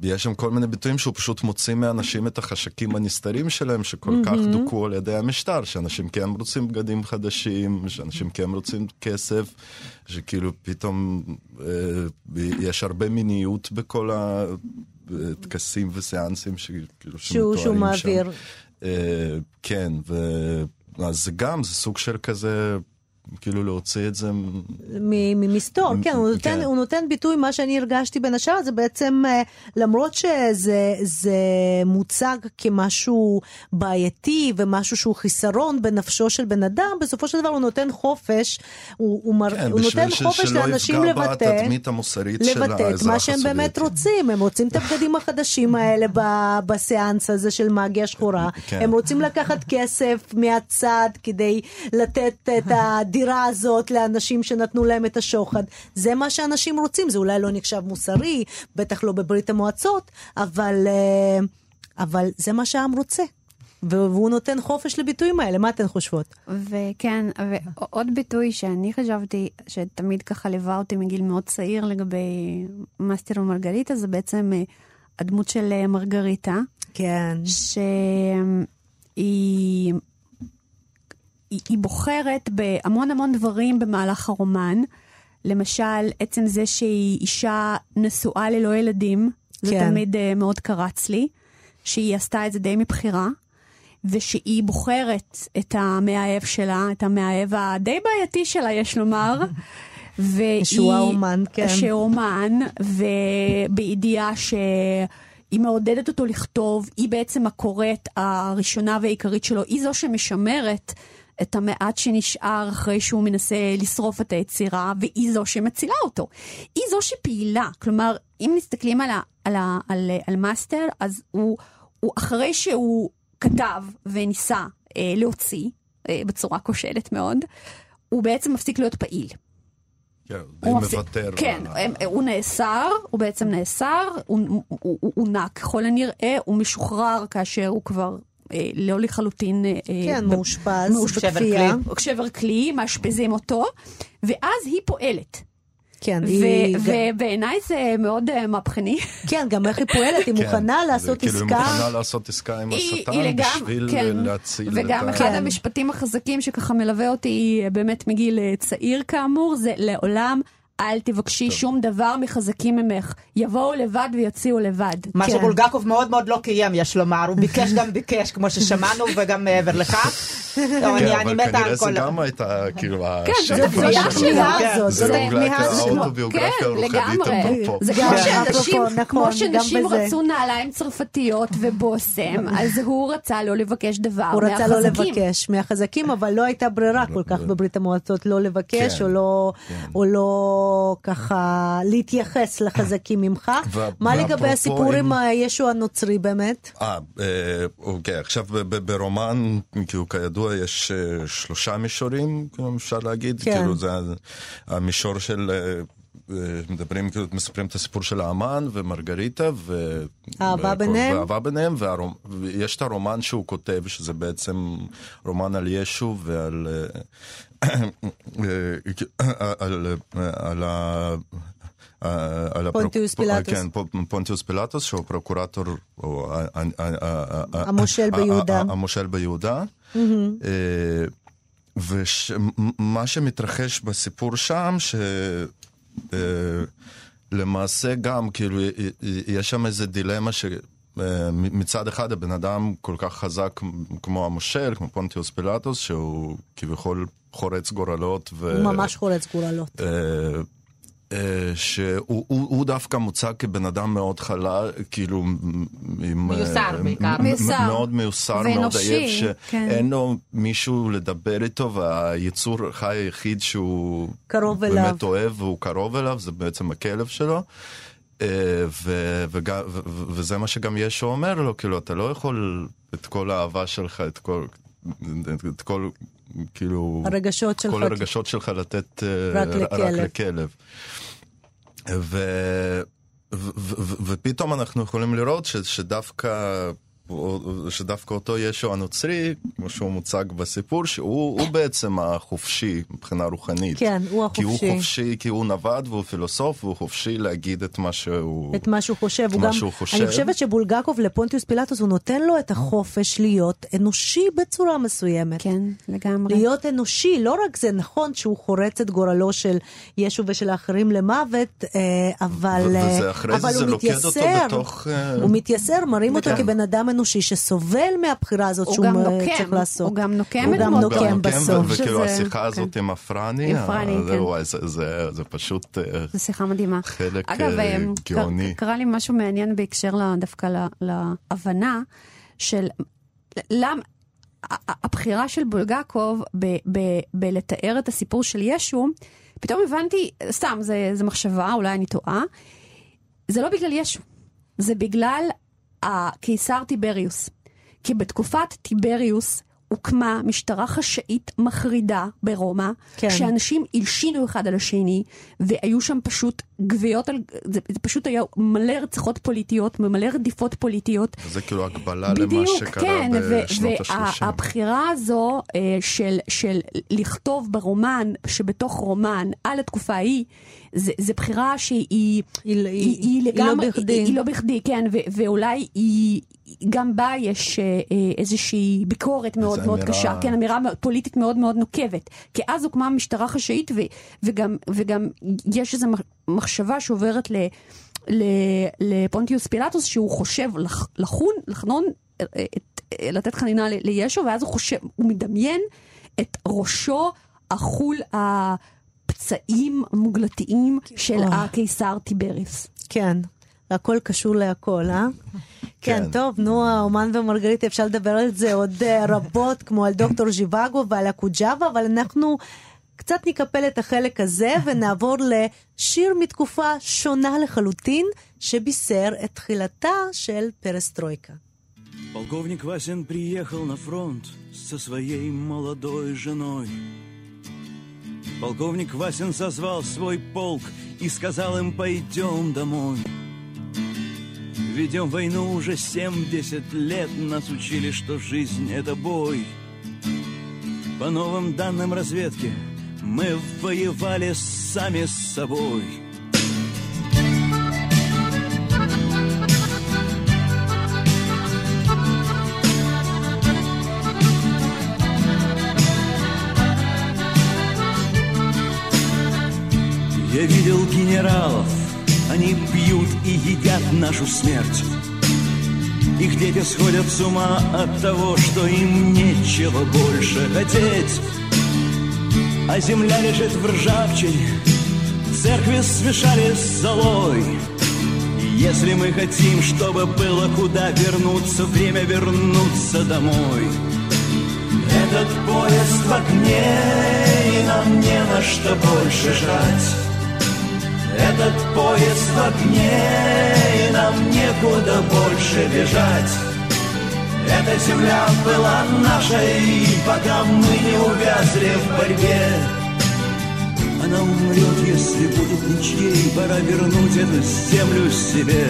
ויש שם כל מיני ביטויים שהוא פשוט מוציא מאנשים את החשקים הנסתרים שלהם, שכל כך דוכאו על ידי המשטר, שאנשים כן רוצים בגדים חדשים, שאנשים כן רוצים כסף, שכאילו פתאום אה, יש הרבה מיניות בכל הטקסים וסיאנסים שכאילו שהוא, שהוא מעביר. שם. אה, כן, אז זה גם, זה סוג של כזה, כאילו להוציא את זה. ממסתור, כן, הוא נותן, כן. הוא נותן ביטוי, מה שאני הרגשתי בין השאר, זה בעצם, אה, למרות שזה זה מוצג כמשהו בעייתי ומשהו שהוא חיסרון בנפשו של בן אדם, בסופו של דבר הוא נותן חופש, הוא, הוא, מר, כן, הוא נותן ש- חופש לאנשים לבטא. לבטא את מה שהם באמת הסובייטי. רוצים, הם רוצים את הבגדים החדשים האלה ב- בסיאנס הזה של מגיה שחורה, כן. הם רוצים לקחת כסף מהצד כדי לתת את הדירה הזאת לאנשים שנתנו להם את השוחד, זה מה שאנשים רוצים, זה אולי לא נחשב מוסרי, בטח לא בברית המועצות, אבל, אה, אבל זה מה שהעם רוצה. והוא נותן חופש לביטויים האלה, מה אתן חושבות? וכן, ועוד ביטוי שאני חשבתי שתמיד ככה ליווה אותי מגיל מאוד צעיר לגבי מאסטר ומרגריטה, זה בעצם אה, הדמות של אה, מרגריטה, כן. שהיא היא, היא בוחרת בהמון המון דברים במהלך הרומן. למשל, עצם זה שהיא אישה נשואה ללא ילדים, זה כן. תמיד uh, מאוד קרץ לי, שהיא עשתה את זה די מבחירה, ושהיא בוחרת את המאהב שלה, את המאהב הדי בעייתי שלה, יש לומר. והיא, שהוא האומן, כן. שהוא אומן, ובידיעה שהיא מעודדת אותו לכתוב, היא בעצם הקוראת הראשונה והעיקרית שלו, היא זו שמשמרת את המעט שנשאר אחרי שהוא מנסה לשרוף את היצירה, והיא זו שמצילה אותו. היא זו שפעילה, כלומר, אם מסתכלים על, ה, על, ה, על, על מאסטר, אז הוא, הוא אחרי שהוא כתב וניסה אה, להוציא, אה, בצורה כושלת מאוד, הוא בעצם מפסיק להיות פעיל. כן, הוא מוותר. כן, הם, הוא נאסר, הוא בעצם נאסר, הוא, הוא, הוא, הוא נע ככל הנראה, הוא משוחרר כאשר הוא כבר לא לחלוטין... אה, כן, מאושפז מאושפז בכפייה. שבר כלי, מאשפזים אותו, ואז היא פועלת. כן, היא... ו- ובעיניי זה מאוד אה, מהפכני. כן, גם איך היא פועלת, היא כן, מוכנה לעשות כאילו היא עסקה. מוכנה לעשות עסקה עם השטן בשביל כן. להציל את וגם ה... אחד כן. המשפטים החזקים שככה מלווה אותי אה, באמת מגיל אה, צעיר כאמור, זה לעולם אל תבקשי שום דבר מחזקים ממך. יבואו לבד ויוציאו לבד. מה כן. שבולגקוב מאוד מאוד לא קיים, יש לומר, הוא ביקש גם ביקש, כמו ששמענו, וגם מעבר לכך. לא, כן, אבל מתה כנראה זה. גם הייתה כאילו כן, השאיפה שלו. כן. זה אולי. האוטוביוגרפיה כן. אפרופו. זה כן, כמו נכון, כמו שנשים. רצו נעליים צרפתיות ובושם, אז הוא רצה לא לבקש דבר הוא רצה לא מהחזקים. לבקש מהחזקים, אבל לא הייתה ברירה כל כך בברית המועצות לא לבקש, כן, או לא- כן. או לא ככה להתייחס לחזקים ממך. מה לגבי הסיפור עם ישו הנוצרי באמת? אה, אה, אוקיי, עכשיו ברומן, כאילו כידוע יש אה, שלושה מישורים, כאילו אפשר להגיד, כן. כאילו זה המישור של, אה, אה, מדברים, כאילו מספרים את הסיפור של האמן ומרגריטה, ו... אהבה ביניהם? ואהבה ביניהם, והרומ- ויש את הרומן שהוא כותב, שזה בעצם רומן על ישו ועל... על, על ה... על פונטיוס פילטוס. כן, פו- פונטיוס פילטוס, שהוא פרוקורטור, המושל ביהודה. המושל ביהודה. ומה שמתרחש בסיפור שם, שלמעשה גם, כאילו, יש שם איזה דילמה ש... אה, מצד אחד הבן אדם כל כך חזק כמו המושל, כמו פונטיוס פילטוס, שהוא כביכול חורץ גורלות. ו... הוא ממש חורץ גורלות. אה, אה, שהוא הוא, הוא דווקא מוצג כבן אדם מאוד חלל, כאילו עם... מיוסר אה, בעיקר. מיוסר. מאוד מיוסר, מאוד עייף, כן. שאין לו מישהו לדבר איתו, והיצור החי היחיד שהוא... קרוב אליו. באמת אוהב והוא קרוב אליו, זה בעצם הכלב שלו. אה, ו- וגם- ו- ו- וזה מה שגם ישו אומר לו, כאילו, אתה לא יכול את כל האהבה שלך, את כל... את כל, כאילו... הרגשות שלך. כל הרגשות שלך לתת אה, רק לכלב. רק לכלב. ו, ו, ו, ופתאום אנחנו יכולים לראות ש, שדווקא, שדווקא אותו ישו הנוצרי, כמו שהוא מוצג בסיפור, שהוא הוא בעצם החופשי מבחינה רוחנית. כן, הוא כי הוא החופשי. חופשי, כי הוא נווד והוא פילוסוף, והוא חופשי להגיד את מה שהוא... את מה שהוא חושב. את הוא מה גם, שהוא חושב. אני חושבת שבולגקוב לפונטיוס פילטוס, הוא נותן לו את החופש להיות אנושי בצורה מסוימת. כן, לגמרי. להיות אנושי, לא רק זה נכון שהוא חורץ את גורלו של ישו ושל האחרים למוות, אה, אבל, ו- אה, וזה אחרי זה אבל זה הוא לוכד אותו מתייסר, בתוך, אה, הוא מתייסר, מראים אותו כן. כבן אדם אנושי שסובל מהבחירה הזאת הוא שהוא גם נוקם, צריך לעשות. הוא גם נוקם הוא גם. נוקם גם בסוף. וכאילו שזה- השיחה כן. הזאת עם הפרני, עם פרני, אה, כן. וואי, זה- זה זה פשוט... אה, זו שיחה מדהימה. חלק, אגב, אה, גאוני. ק- קרה לי משהו מעניין בהקשר דווקא ל- להבנה של למה... הבחירה של בולגקוב ב- ב- בלתאר את הסיפור של ישו, פתאום הבנתי, סתם, זה, זה מחשבה, אולי אני טועה, זה לא בגלל ישו, זה בגלל הקיסר טיבריוס. כי בתקופת טיבריוס הוקמה משטרה חשאית מחרידה ברומא, כן. שאנשים הלשינו אחד על השני, והיו שם פשוט גוויות על... זה, זה פשוט היה מלא רציחות פוליטיות, מלא רדיפות פוליטיות. זה כאילו הקבלה למה בדיוק, שקרה כן, בשנות ה-30. והבחירה הזו אה, של, של לכתוב ברומן, שבתוך רומן, על התקופה ההיא, זה, זה בחירה שהיא היא, היא- היא, היא לא לגמרי, בכדי. היא, היא לא בכדי, כן, ו, ואולי היא, גם בה יש אה, אה, איזושהי ביקורת מאוד מאוד אמירה- קשה, כן, אמירה פוליטית מאוד מאוד נוקבת. כי אז הוקמה משטרה חשאית, ו, וגם, וגם יש איזו מחשבה שעוברת ל... ל- לפונטיוס פילטוס שהוא חושב לח, לחון, לחנון, אה, את, לתת חנינה לישו, ואז הוא חושב, הוא מדמיין את ראשו אכול הפצעים המוגלתיים של וואו. הקיסר טיבריוס. כן, הכל קשור להכל, אה? כן, טוב, נו, האומן ומרגריטה, אפשר לדבר על זה עוד אה, רבות, כמו על דוקטור ז'יוואגו ועל הקוג'אווה, אבל אנחנו קצת נקפל את החלק הזה ונעבור לשיר מתקופה שונה לחלוטין, שבישר את תחילתה של פרסטרויקה. Полковник Васин приехал на фронт со своей молодой женой. Полковник Васин созвал свой полк и сказал им «пойдем домой». Ведем войну уже 70 лет, нас учили, что жизнь — это бой. По новым данным разведки мы воевали сами с собой — Я видел генералов, они пьют и едят нашу смерть. Их дети сходят с ума от того, что им нечего больше хотеть. А земля лежит в ржавчине, церкви смешали с золой. Если мы хотим, чтобы было куда вернуться, время вернуться домой. Этот поезд в огне, и нам не на что больше жать. Этот поезд в огне, и нам некуда больше бежать. Эта земля была нашей, пока мы не увязли в борьбе. Она умрет, если будет ничьей, пора вернуть эту землю себе.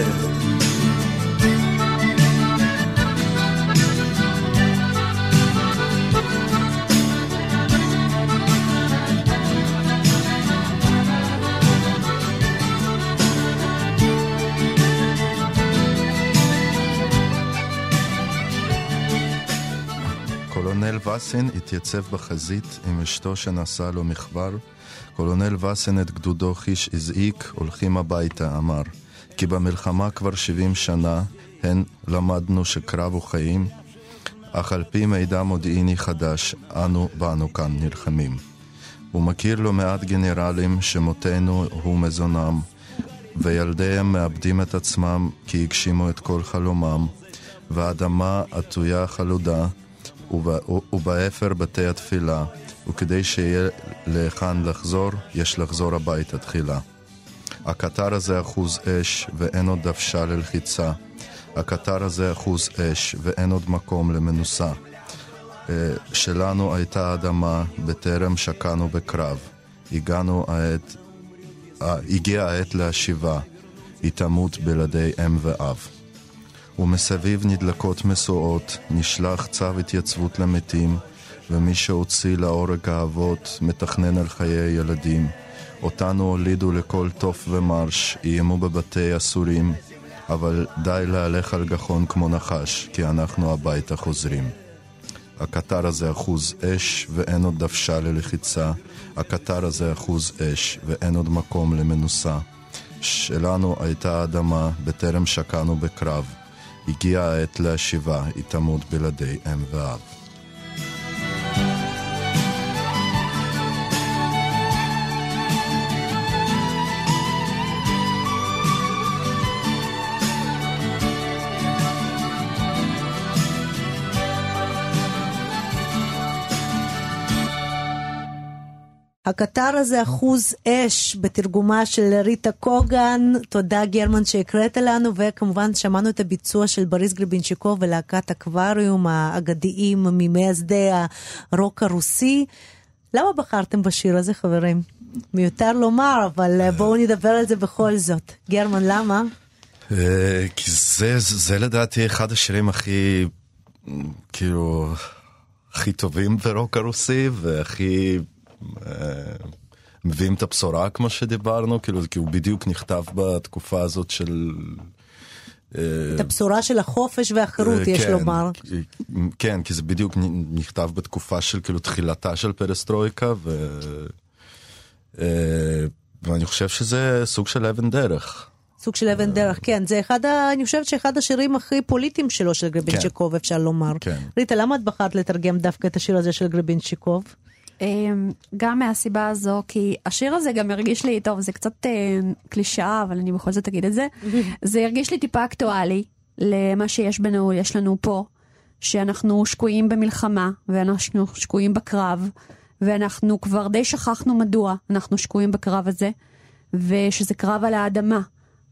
וסן התייצב בחזית עם אשתו שנשא לו מחבר. קולונל וסן את גדודו חיש הזעיק, הולכים הביתה, אמר. כי במלחמה כבר שבעים שנה, הן למדנו שקרב הוא חיים, אך על פי מידע מודיעיני חדש, אנו באנו כאן נלחמים. הוא מכיר לא מעט גנרלים שמותנו הוא מזונם, וילדיהם מאבדים את עצמם כי הגשימו את כל חלומם, והאדמה עטויה חלודה, ובאפר בתי התפילה, וכדי שיהיה להיכן לחזור, יש לחזור הביתה תחילה. הקטר הזה אחוז אש, ואין עוד דוושה ללחיצה. הקטר הזה אחוז אש, ואין עוד מקום למנוסה. שלנו הייתה אדמה, בטרם שקענו בקרב. הגענו העת, הגיע העת להשיבה, היא תמות בלעדי אם ואב. ומסביב נדלקות משואות, נשלח צו התייצבות למתים, ומי שהוציא להורג האבות, מתכנן על חיי ילדים. אותנו הולידו לכל תוף ומרש, איימו בבתי אסורים, אבל די להלך על גחון כמו נחש, כי אנחנו הביתה חוזרים. הקטר הזה אחוז אש, ואין עוד דוושה ללחיצה. הקטר הזה אחוז אש, ואין עוד מקום למנוסה. שלנו הייתה אדמה, בטרם שקענו בקרב. הגיעה העת להשיבה, תמות בלעדי אם ואב. הקטר הזה אחוז אש בתרגומה של ריטה קוגן, תודה גרמן שהקראת לנו, וכמובן שמענו את הביצוע של בריס גרבינצ'יקוב ולהקת אקווריום האגדיים ממייסדי הרוק הרוסי. למה בחרתם בשיר הזה חברים? מיותר לומר, אבל בואו נדבר על זה בכל זאת. גרמן, למה? כי זה, זה לדעתי אחד השירים הכי, כאילו, הכי טובים ברוק הרוסי, והכי... מביאים את הבשורה כמו שדיברנו, כאילו, כי הוא בדיוק נכתב בתקופה הזאת של... את הבשורה של החופש והחירות, יש כן, לומר. כן, כי זה בדיוק נכתב בתקופה של כאילו תחילתה של פרסטרויקה, ו... ואני חושב שזה סוג של אבן דרך. סוג של אבן דרך, כן. זה אחד, ה... אני חושבת שאחד השירים הכי פוליטיים שלו, של גרבינצ'יקוב, כן. אפשר לומר. כן. ריטה, למה את בחרת לתרגם דווקא את השיר הזה של גרבינצ'יקוב? גם מהסיבה הזו, כי השיר הזה גם הרגיש לי, טוב, זה קצת קלישאה, אבל אני בכל זאת אגיד את זה, זה הרגיש לי טיפה אקטואלי. למה שיש בנו, יש לנו פה, שאנחנו שקועים במלחמה, ואנחנו שקועים בקרב, ואנחנו כבר די שכחנו מדוע אנחנו שקועים בקרב הזה, ושזה קרב על האדמה.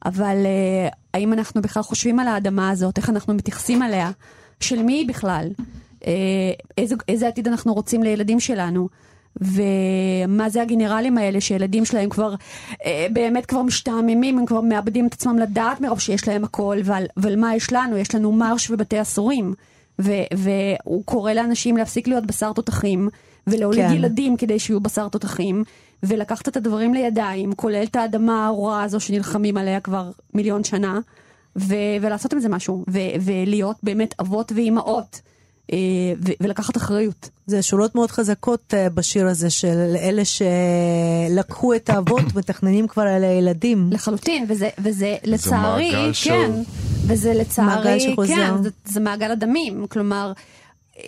אבל uh, האם אנחנו בכלל חושבים על האדמה הזאת, איך אנחנו מתייחסים אליה, של מי היא בכלל, איזה, איזה עתיד אנחנו רוצים לילדים שלנו. ומה זה הגנרלים האלה שילדים שלהם כבר אה, באמת כבר משתעממים, הם כבר מאבדים את עצמם לדעת מרוב שיש להם הכל, ועל, ועל מה יש לנו? יש לנו מרש ובתי אסורים. והוא קורא לאנשים להפסיק להיות בשר תותחים, ולהוליד כן. ילדים כדי שיהיו בשר תותחים, ולקחת את הדברים לידיים, כולל את האדמה הארורה הזו שנלחמים עליה כבר מיליון שנה, ו- ולעשות עם זה משהו, ו- ולהיות באמת אבות ואימהות. אה, ולקחת אחריות. זה שורות מאוד חזקות אה, בשיר הזה של אלה שלקחו את האבות, מתכננים כבר על הילדים. לחלוטין, וזה, וזה לצערי, כן, שוב. וזה לצערי, כן, זה, זה מעגל הדמים, כלומר, אה,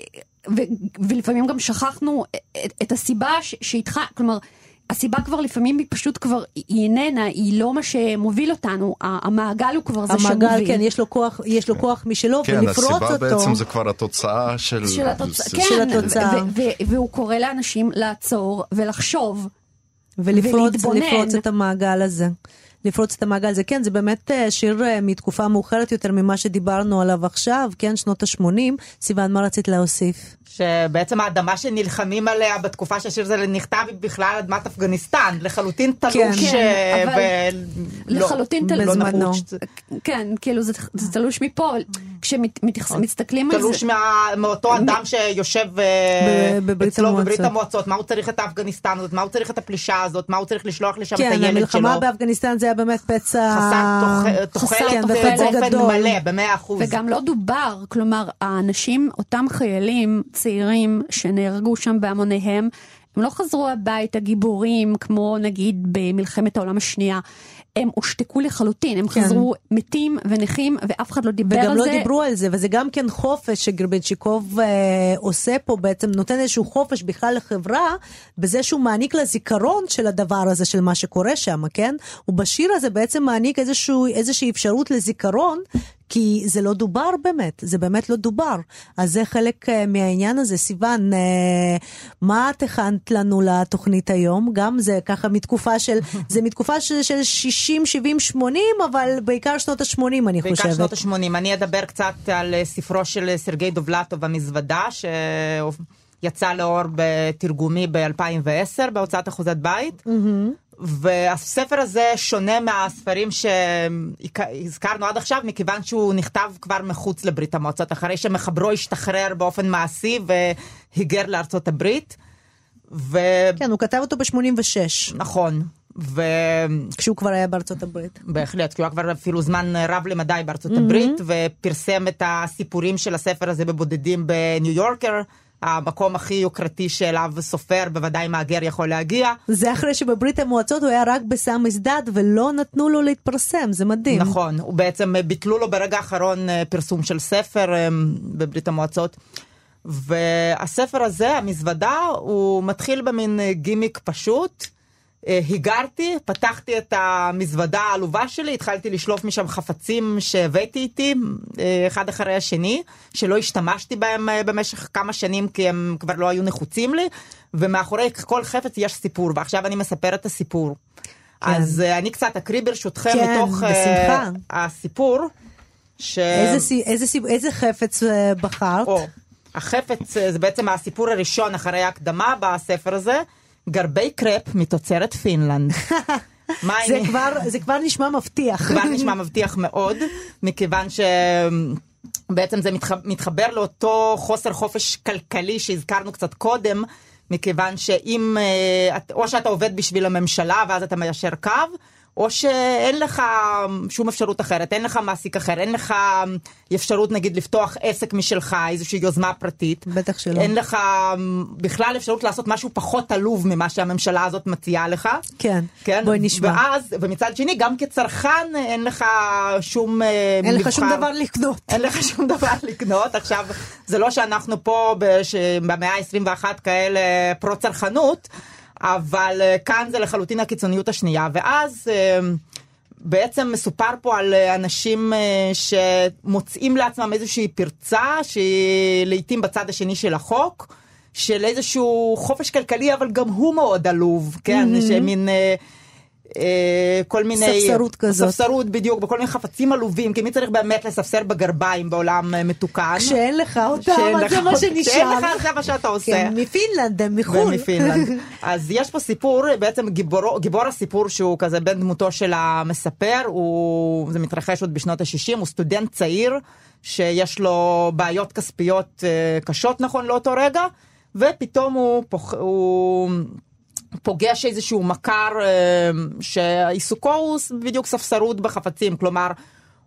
ו, ולפעמים גם שכחנו את, את הסיבה שהתח... כלומר, הסיבה כבר לפעמים היא פשוט כבר, היא איננה, היא לא מה שמוביל אותנו, המעגל הוא כבר זה שמוביל. המעגל, כן, יש לו כוח, יש לו כוח משלו, כן, ולפרוץ אותו. כן, הסיבה בעצם זה כבר התוצאה של... של, התוצ... כן, של התוצאה. והוא קורא לאנשים לעצור ולחשוב. ולפרוץ את המעגל הזה. לפרוץ את המעגל הזה. כן, זה באמת אה, שיר אה, מתקופה מאוחרת יותר ממה שדיברנו עליו עכשיו, כן, שנות ה-80. סיוון, מה רצית להוסיף? שבעצם האדמה שנלחמים עליה בתקופה שהשיר הזה נכתב היא בכלל אדמת אפגניסטן, לחלוטין תלוש. כן, כן, אה, אבל לא, לחלוטין תלוש. לא בזמנו. כן, כאילו זה, זה תלוש מפה, כשמסתכלים על זה. תלוש מאותו אדם שיושב אצלו בברית המועצות, מה הוא צריך את האפגניסטן הזאת, מה הוא צריך את הפלישה הזאת, מה הוא צריך לשלוח לשם את הילד שלו. כן, המלחמה באפגניסטן זה היה באמת פצע... חסר תוחלת באופן מלא, במאה אחוז. וגם לא דובר, כלומר, האנשים, אותם חיילים צעירים שנהרגו שם בהמוניהם, הם לא חזרו הביתה גיבורים כמו נגיד במלחמת העולם השנייה. הם הושתקו לחלוטין, הם כן. חזרו מתים ונכים ואף אחד לא דיבר על לא זה. וגם לא דיברו על זה, וזה גם כן חופש שגרבנצ'יקוב אה, עושה פה, בעצם נותן איזשהו חופש בכלל לחברה, בזה שהוא מעניק לה זיכרון של הדבר הזה, של מה שקורה שם, כן? ובשיר הזה בעצם מעניק איזשהו, איזושהי אפשרות לזיכרון, כי זה לא דובר באמת, זה באמת לא דובר. אז זה חלק uh, מהעניין הזה. סיוון, uh, מה את הכנת לנו לתוכנית היום? גם זה ככה מתקופה של, זה מתקופה של, של 60, 70, 80, אבל בעיקר שנות ה-80 אני בעיקר חושבת. בעיקר שנות ה-80. אני אדבר קצת על אה, ספרו של סרגי דובלטוב, המזוודה, שיצא לאור בתרגומי ב-2010 בהוצאת אחוזת בית. Mm-hmm. והספר הזה שונה מהספרים שהזכרנו עד עכשיו, מכיוון שהוא נכתב כבר מחוץ לברית המועצות, אחרי שמחברו השתחרר באופן מעשי והיגר לארצות הברית. ו... כן, הוא כתב אותו ב-86. נכון. ו... כשהוא כבר היה בארצות הברית. בהחלט, כי הוא היה כבר אפילו זמן רב למדי בארצות mm-hmm. הברית, ופרסם את הסיפורים של הספר הזה בבודדים בניו יורקר. המקום הכי יוקרתי שאליו סופר, בוודאי מהגר יכול להגיע. זה אחרי שבברית המועצות הוא היה רק בסם מסדד ולא נתנו לו להתפרסם, זה מדהים. נכון, הוא בעצם אה, ביטלו לו ברגע האחרון אה, פרסום של ספר אה, בברית המועצות. והספר הזה, המזוודה, הוא מתחיל במין גימיק פשוט. אה, היגרתי, פתחתי את המזוודה העלובה שלי, התחלתי לשלוף משם חפצים שהבאתי איתי, אה, אחד אחרי השני, שלא השתמשתי בהם אה, במשך כמה שנים כי הם כבר לא היו נחוצים לי, ומאחורי כל חפץ יש סיפור, ועכשיו אני מספר את הסיפור. כן. אז אני קצת אקריא ברשותכם כן, מתוך בשמחה. הסיפור. ש... איזה, איזה, איזה חפץ בחרת? או, החפץ זה בעצם הסיפור הראשון אחרי ההקדמה בספר הזה. גרבי קרפ מתוצרת פינלנד. זה, כבר, זה כבר נשמע מבטיח. כבר נשמע מבטיח מאוד, מכיוון ש... בעצם זה מתחבר לאותו חוסר חופש כלכלי שהזכרנו קצת קודם, מכיוון שאם, אה, או שאתה עובד בשביל הממשלה ואז אתה מיישר קו, או שאין לך שום אפשרות אחרת, אין לך מעסיק אחר, אין לך אפשרות נגיד לפתוח עסק משלך, איזושהי יוזמה פרטית. בטח שלא. אין לך בכלל אפשרות לעשות משהו פחות עלוב ממה שהממשלה הזאת מציעה לך. כן, כן? בואי נשמע. ואז, ומצד שני, גם כצרכן אין לך שום אין מבחר. לך שום דבר לקנות. אין לך שום דבר לקנות. עכשיו, זה לא שאנחנו פה בש... במאה ה-21 כאלה פרו-צרכנות. אבל אה, כאן זה לחלוטין הקיצוניות השנייה, ואז אה, בעצם מסופר פה על אה, אנשים שמוצאים לעצמם איזושהי פרצה שהיא לעיתים בצד השני של החוק, של איזשהו חופש כלכלי, אבל גם הוא מאוד עלוב, כן? Mm-hmm. שמין... אה, כל מיני... ספסרות כזאת. ספסרות, בדיוק, בכל מיני חפצים עלובים, כי מי צריך באמת לספסר בגרביים בעולם אה, מתוקן? כשאין לך אותם, אז זה מה שנשאר. כשאין לך, זה מה שאתה עושה. כן, מפינלנד, הם מחו"ל. ומפינלנד. אז יש פה סיפור, בעצם גיבור, גיבור הסיפור שהוא כזה בן דמותו של המספר, הוא, זה מתרחש עוד בשנות ה-60, הוא סטודנט צעיר שיש לו בעיות כספיות אה, קשות נכון לאותו רגע, ופתאום הוא, הוא פוגש איזשהו מכר אה, שעיסוקו הוא בדיוק ספסרות בחפצים, כלומר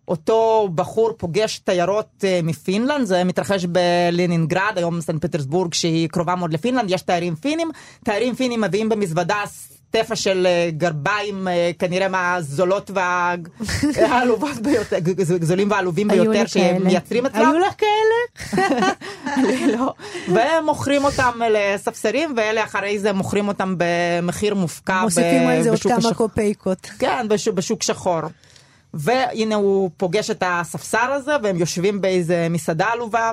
אותו בחור פוגש תיירות אה, מפינלנד, זה מתרחש בלנינגרד, היום סן פטרסבורג שהיא קרובה מאוד לפינלנד, יש תיירים פינים, תיירים פינים מביאים במזוודה סטפה של אה, גרביים, אה, כנראה מהזולות והעלובות ביותר, גזולים ועלובים ביותר שהם. מייצרים אצלם. היו לך כאלה? לי לא. ומוכרים אותם לספסרים, ואלה אחרי זה מוכרים אותם במחיר מופקע מוסיפים על זה עוד כמה. קופייקות. כן, בשוק, שחור. והנה הוא פוגש את הספסר הזה, והם יושבים באיזה מסעדה עלובה,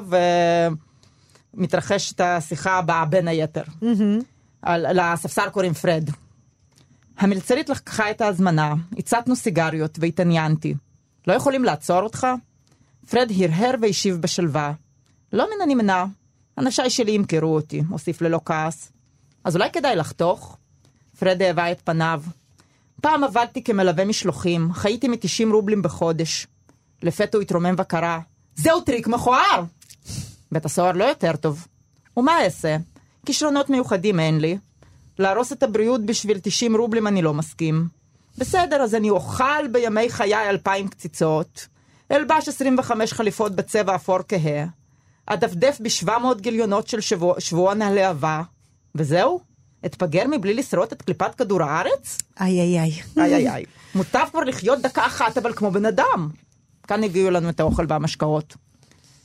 ומתרחשת השיחה הבאה בין היתר. לספסר קוראים פרד. המלצרית לקחה את ההזמנה, הצתנו סיגריות והתעניינתי. לא יכולים לעצור אותך? פרד הרהר והשיב בשלווה. לא מן הנמנע, אנשיי שלי ימכרו אותי, הוסיף ללא כעס. אז אולי כדאי לחתוך? פרד העווה את פניו. פעם עבדתי כמלווה משלוחים, חייתי מ-90 רובלים בחודש. לפתע הוא התרומם וקרא, זהו טריק מכוער! בית הסוהר לא יותר טוב. ומה אעשה? כישרונות מיוחדים אין לי. להרוס את הבריאות בשביל 90 רובלים אני לא מסכים. בסדר, אז אני אוכל בימי חיי אלפיים קציצות, אלבש 25 חליפות בצבע אפור כהה, אדפדף ב-700 גיליונות של שבוע, שבועון הלהבה, וזהו? אתפגר מבלי לשרוט את קליפת כדור הארץ? איי איי איי. איי איי איי. מוטב כבר לחיות דקה אחת, אבל כמו בן אדם. כאן הביאו לנו את האוכל והמשקאות.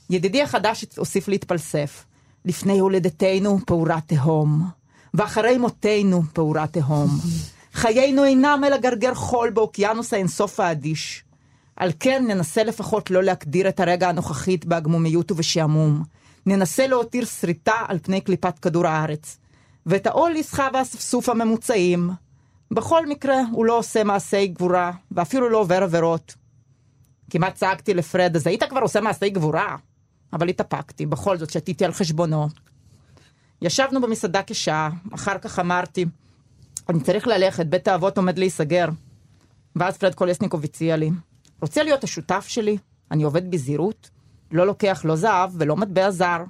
ידידי החדש הוסיף להתפלסף. לפני הולדתנו פעורה תהום, ואחרי מותנו פעורה תהום. חיינו אינם אלא גרגר חול באוקיינוס האינסוף האדיש. על כן ננסה לפחות לא להקדיר את הרגע הנוכחית בהגמומיות ובשעמום. ננסה להותיר שריטה על פני קליפת כדור הארץ. ואת העול יסחה והאספסוף הממוצעים. בכל מקרה, הוא לא עושה מעשי גבורה, ואפילו לא עובר עבירות. כמעט צעקתי לפרד, אז היית כבר עושה מעשי גבורה? אבל התאפקתי, בכל זאת שתיתי על חשבונו. ישבנו במסעדה כשעה, אחר כך אמרתי, אני צריך ללכת, בית האבות עומד להיסגר. ואז פרד קולסניקוב הציע לי, רוצה להיות השותף שלי? אני עובד בזהירות, לא לוקח לא זהב ולא מטבע זר.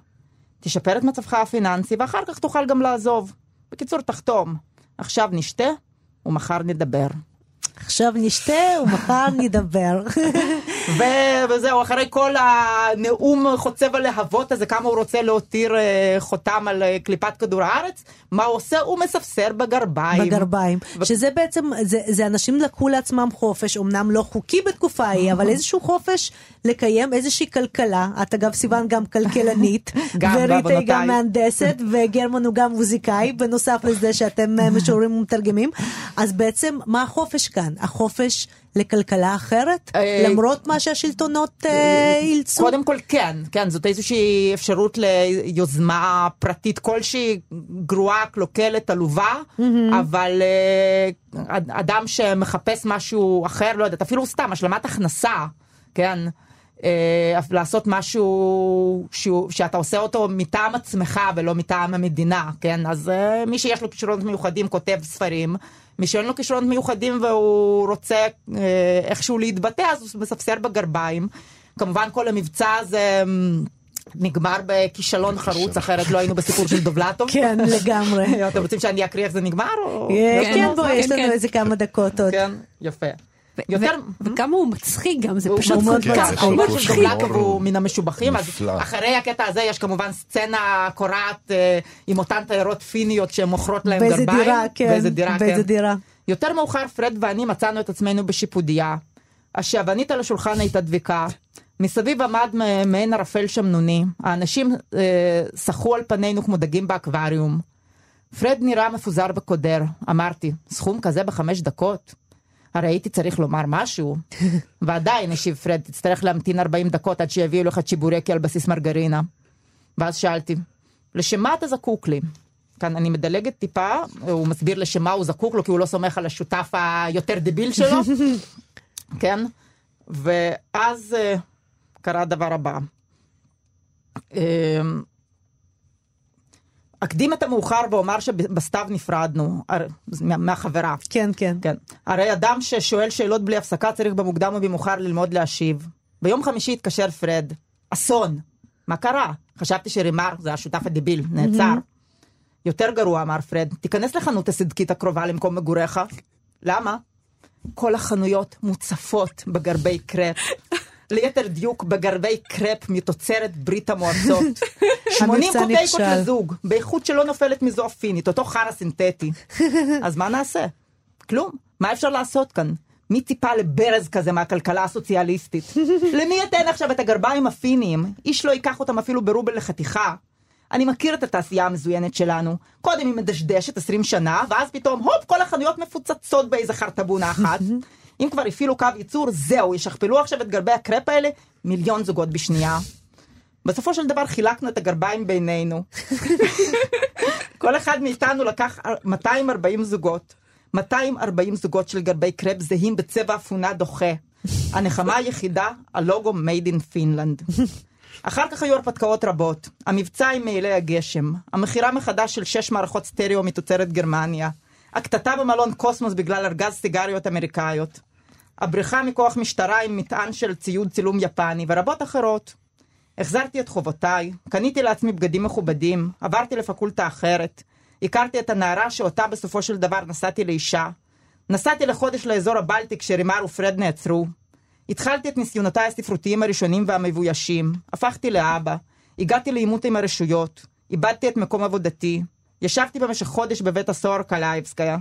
תשפר את מצבך הפיננסי, ואחר כך תוכל גם לעזוב. בקיצור, תחתום. עכשיו נשתה, ומחר נדבר. עכשיו נשתה ומחר נדבר. ו- וזהו, אחרי כל הנאום חוצב הלהבות הזה, כמה הוא רוצה להותיר אה, חותם על אה, קליפת כדור הארץ, מה הוא עושה? הוא מספסר בגרביים. בגרביים. ו- שזה בעצם, זה, זה אנשים לקחו לעצמם חופש, אמנם לא חוקי בתקופה ההיא, אבל איזשהו חופש לקיים איזושהי כלכלה. את אגב, סיוון גם כלכלנית, גם וריטה היא בעוונותיי. גם מהנדסת, וגרמן הוא גם מוזיקאי, בנוסף לזה שאתם אה, משוררים ומתרגמים. אז בעצם, מה החופש כאן? החופש לכלכלה אחרת? אה, למרות מה שהשלטונות אה, אילצו? קודם כל כן, כן, זאת איזושהי אפשרות ליוזמה פרטית כלשהי, גרועה, קלוקלת, עלובה, אבל אה, אד- אדם שמחפש משהו אחר, לא יודעת, אפילו סתם השלמת הכנסה, כן, אה, לעשות משהו שהוא, שאתה עושה אותו מטעם עצמך ולא מטעם המדינה, כן, אז אה, מי שיש לו כישרונות מיוחדים כותב ספרים. מי שאין לו כישרונות מיוחדים והוא רוצה אה, איכשהו להתבטא, אז הוא מספסר בגרביים. כמובן כל המבצע הזה אמ, נגמר בכישלון חרוץ, אחרת לא היינו בסיפור של דובלטוב. כן, לגמרי. אתם רוצים שאני אקריא איך זה נגמר? אה, כן, כן, בואי, כן, יש לנו כן. איזה כמה דקות עוד. כן, יפה. יותר... וכמה הוא מצחיק גם, זה פשוט מאוד כל כך מצחיק. הוא הוא מן המשובחים, אז. אחרי הקטע הזה יש כמובן סצנה קורעת אה, עם אותן תיירות פיניות שמוכרות להם באיזה גרביים. דירה, כן. באיזה דירה, באיזה כן. דירה. יותר מאוחר פרד ואני מצאנו את עצמנו בשיפודיה. השעוונית על השולחן הייתה דביקה. מסביב עמד מעין ערפל שמנוני. האנשים אה, שחו על פנינו כמו דגים באקווריום. פרד נראה מפוזר וקודר. אמרתי, סכום כזה בחמש דקות? הרי הייתי צריך לומר משהו. ועדיין, השיב פרד, תצטרך להמתין 40 דקות עד שיביאו לך צ'יבורקי על בסיס מרגרינה. ואז שאלתי, לשם מה אתה זקוק לי? כאן אני מדלגת טיפה, הוא מסביר לשם מה הוא זקוק לו, כי הוא לא סומך על השותף היותר דביל שלו, כן? ואז uh, קרה הדבר הבא. Uh, אקדים את המאוחר ואומר שבסתיו נפרדנו מה, מהחברה. כן, כן. כן. הרי אדם ששואל שאלות בלי הפסקה צריך במוקדם או במאוחר ללמוד להשיב. ביום חמישי התקשר פרד, אסון. מה קרה? חשבתי שרימר, זה השותף הדביל, נעצר. יותר גרוע, אמר פרד, תיכנס לחנות הסדקית הקרובה למקום מגוריך. למה? כל החנויות מוצפות בגרבי קרפ. ליתר דיוק בגרבי קרפ מתוצרת ברית המועצות. 80 קופייקות לזוג, באיכות שלא נופלת מזו הפינית, אותו חרא סינתטי. אז מה נעשה? כלום. מה אפשר לעשות כאן? מי ציפה לברז כזה מהכלכלה הסוציאליסטית? למי אתן עכשיו את הגרביים הפיניים? איש לא ייקח אותם אפילו ברובל לחתיכה. אני מכיר את התעשייה המזוינת שלנו. קודם היא מדשדשת 20 שנה, ואז פתאום, הופ, כל החנויות מפוצצות באיזה חרטבונה אחת. אם כבר הפעילו קו ייצור, זהו, ישכפלו עכשיו את גרבי הקרפ האלה, מיליון זוגות בשנייה. בסופו של דבר חילקנו את הגרביים בינינו. כל אחד מאיתנו לקח 240 זוגות. 240 זוגות של גרבי קרפ זהים בצבע אפונה דוחה. הנחמה היחידה, הלוגו made in Finland. אחר כך היו הרפתקאות רבות. המבצע עם מעילי הגשם. המכירה מחדש של שש מערכות סטריאו מתוצרת גרמניה. הקטטה במלון קוסמוס בגלל ארגז סיגריות אמריקאיות. הבריחה מכוח משטרה עם מטען של ציוד צילום יפני ורבות אחרות. החזרתי את חובותיי, קניתי לעצמי בגדים מכובדים, עברתי לפקולטה אחרת, הכרתי את הנערה שאותה בסופו של דבר נשאתי לאישה. נסעתי לחודש לאזור הבלטי כשרימר ופרד נעצרו. התחלתי את ניסיונותיי הספרותיים הראשונים והמבוישים, הפכתי לאבא, הגעתי לעימות עם הרשויות, איבדתי את מקום עבודתי, ישבתי במשך חודש בבית הסוהר קלייבסקיה.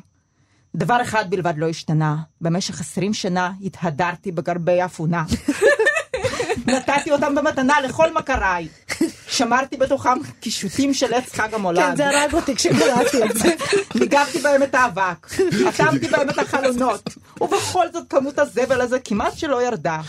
דבר אחד בלבד לא השתנה, במשך עשרים שנה התהדרתי בגרבי אפונה. נתתי אותם במתנה לכל מכריי. שמרתי בתוכם קישוטים של עץ חג המולד. כן, זה הרג אותי כשקראתי את זה. ניגבתי בהם את האבק, אטמתי בהם את החלונות, ובכל זאת כמות הזבל הזה כמעט שלא ירדה.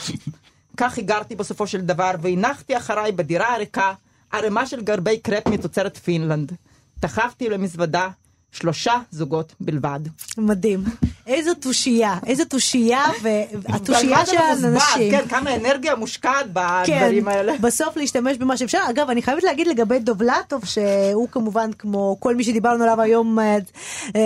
כך היגרתי בסופו של דבר, והנחתי אחריי בדירה הריקה ערימה של גרבי קרפ מתוצרת פינלנד. דחפתי למזוודה שלושה זוגות בלבד. מדהים. איזו תושייה, איזו תושייה, והתושייה של האנשים. כן, כמה אנרגיה מושקעת בדברים כן, האלה. בסוף להשתמש במה שאפשר. אגב, אני חייבת להגיד לגבי דובלטוב, שהוא כמובן, כמו כל מי שדיברנו עליו היום, אה, אה,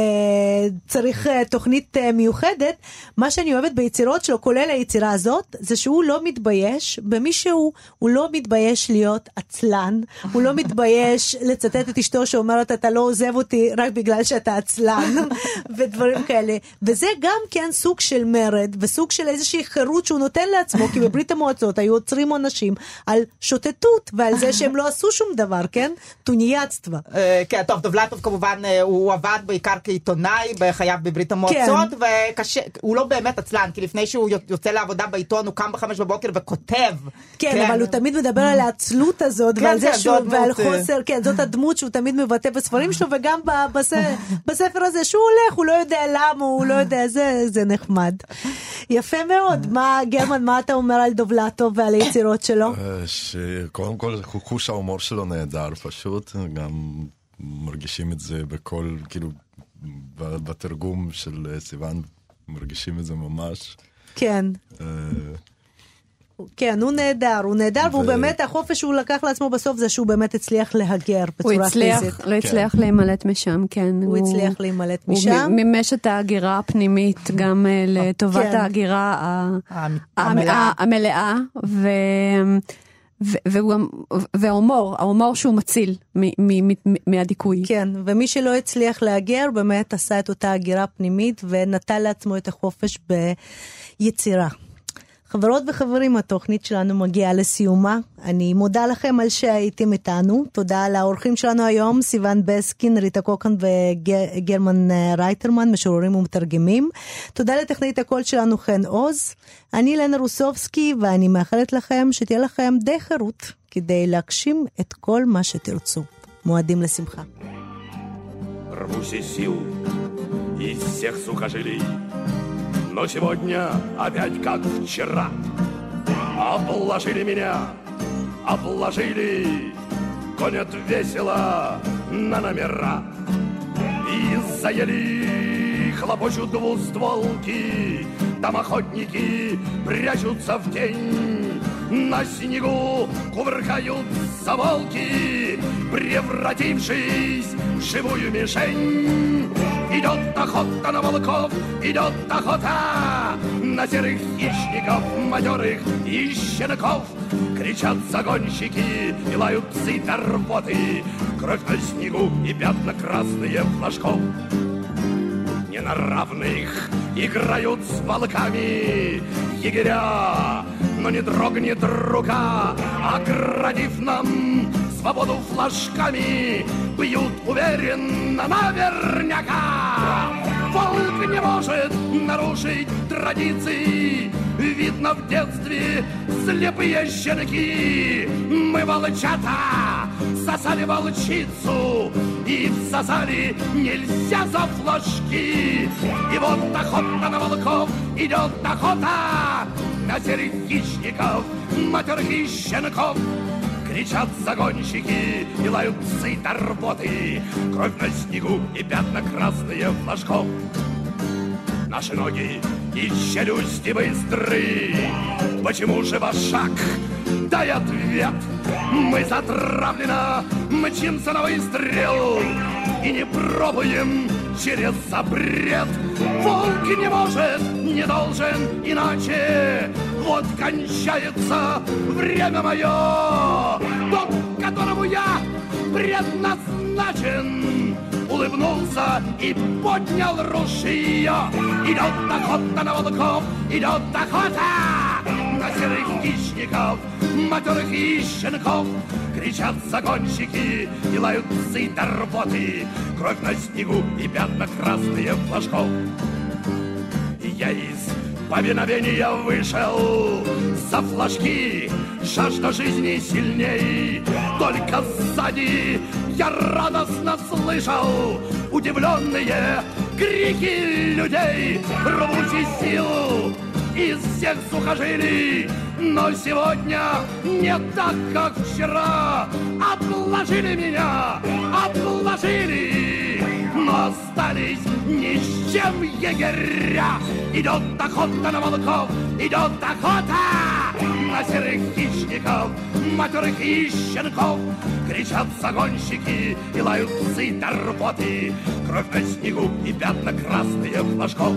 צריך אה, תוכנית מיוחדת. מה שאני אוהבת ביצירות שלו, כולל היצירה הזאת, זה שהוא לא מתבייש במי שהוא. הוא לא מתבייש להיות עצלן, הוא לא מתבייש לצטט את אשתו שאומרת, אתה לא עוזב אותי רק. בגלל שאתה עצלן ודברים כאלה. וזה גם כן סוג של מרד וסוג של איזושהי חירות שהוא נותן לעצמו, כי בברית המועצות היו עוצרים עונשים על שוטטות ועל זה שהם לא עשו שום דבר, כן? טוניאצטווה. כן, טוב, דובלטוב כמובן, אה, הוא עבד בעיקר כעיתונאי בחייו בברית המועצות, והוא לא באמת עצלן, כי לפני שהוא יוצא לעבודה בעיתון, הוא קם בחמש בבוקר וכותב. כן, אבל הוא תמיד מדבר על העצלות הזאת, ועל זה שהוא, ועל חוסר, כן, זאת הדמות שהוא תמיד מבטא בספרים שלו, וגם בספר הזה שהוא הולך, הוא לא יודע למה, הוא לא יודע, זה, זה נחמד. יפה מאוד. מה, גרמן, מה אתה אומר על דובלטוב ועל היצירות שלו? שקודם כל, חוש ההומור שלו נהדר פשוט, גם מרגישים את זה בכל, כאילו, בתרגום של סיוון, מרגישים את זה ממש. כן. כן, הוא נהדר, הוא נהדר, והוא באמת, החופש שהוא לקח לעצמו בסוף זה שהוא באמת הצליח להגר בצורה פיזית. הוא הצליח להימלט משם, כן. הוא הצליח להימלט משם. הוא מימש את ההגירה הפנימית גם אה, לטובת כן. ההגירה המלאה, וההומור, ההומור שהוא מציל מהדיכוי. כן, ומי שלא הצליח להגר באמת עשה את אותה הגירה פנימית ונטל לעצמו את החופש ביצירה. חברות וחברים, התוכנית שלנו מגיעה לסיומה. אני מודה לכם על שהייתם איתנו. תודה לאורחים שלנו היום, סיון בסקין, ריטה קוקן וגרמן רייטרמן, משוררים ומתרגמים. תודה לטכנאית הקול שלנו חן עוז. אני לנה רוסובסקי, ואני מאחלת לכם שתהיה לכם די חירות כדי להגשים את כל מה שתרצו. מועדים לשמחה. Но сегодня опять как вчера. Обложили меня, обложили. Гонят весело на номера. И заели хлопочут двустволки. Там охотники прячутся в тень На снегу кувыркаются волки Превратившись в живую мишень. Идет охота на волков, идет охота На серых хищников, матерых и щенков. Кричат загонщики и лают псы до рвоты Кровь на снегу и пятна красные флажков Не на равных играют с волками егеря Но не дрогнет рука, оградив нам свободу флажками Бьют уверенно наверняка. Волк не может нарушить традиции Видно в детстве слепые щенки. Мы волчата сосали волчицу И всосали нельзя за флажки. И вот охота на волков идет охота Серых хищников, матерых и щенков. Кричат загонщики и лают псы Кровь на снегу и пятна красные флажков Наши ноги и челюсти быстры. Почему же ваш шаг? Дай ответ. Мы затравленно мчимся на выстрел. И не пробуем через запрет. Волк не может, не должен иначе. Вот кончается время мое. Тот, которому я предназначен Улыбнулся и поднял ружье Идет охота на волков, идет охота На серых хищников, матерых и щенков Кричат загонщики и лают псы до рвоты. Кровь на снегу и пятна красные флажков Я из повиновения вышел. За флажки Жажда жизни сильней. Только сзади я радостно слышал Удивленные крики людей. Рвусь из сил из всех сухожилий. Но сегодня не так, как вчера. Обложили меня, обложили. Но остались ни с чем егеря. Идет охота на волков, идет охота На серых хищников, матерых и щенков Кричат загонщики и лают псы до рвоты Кровь на снегу и пятна красные флажков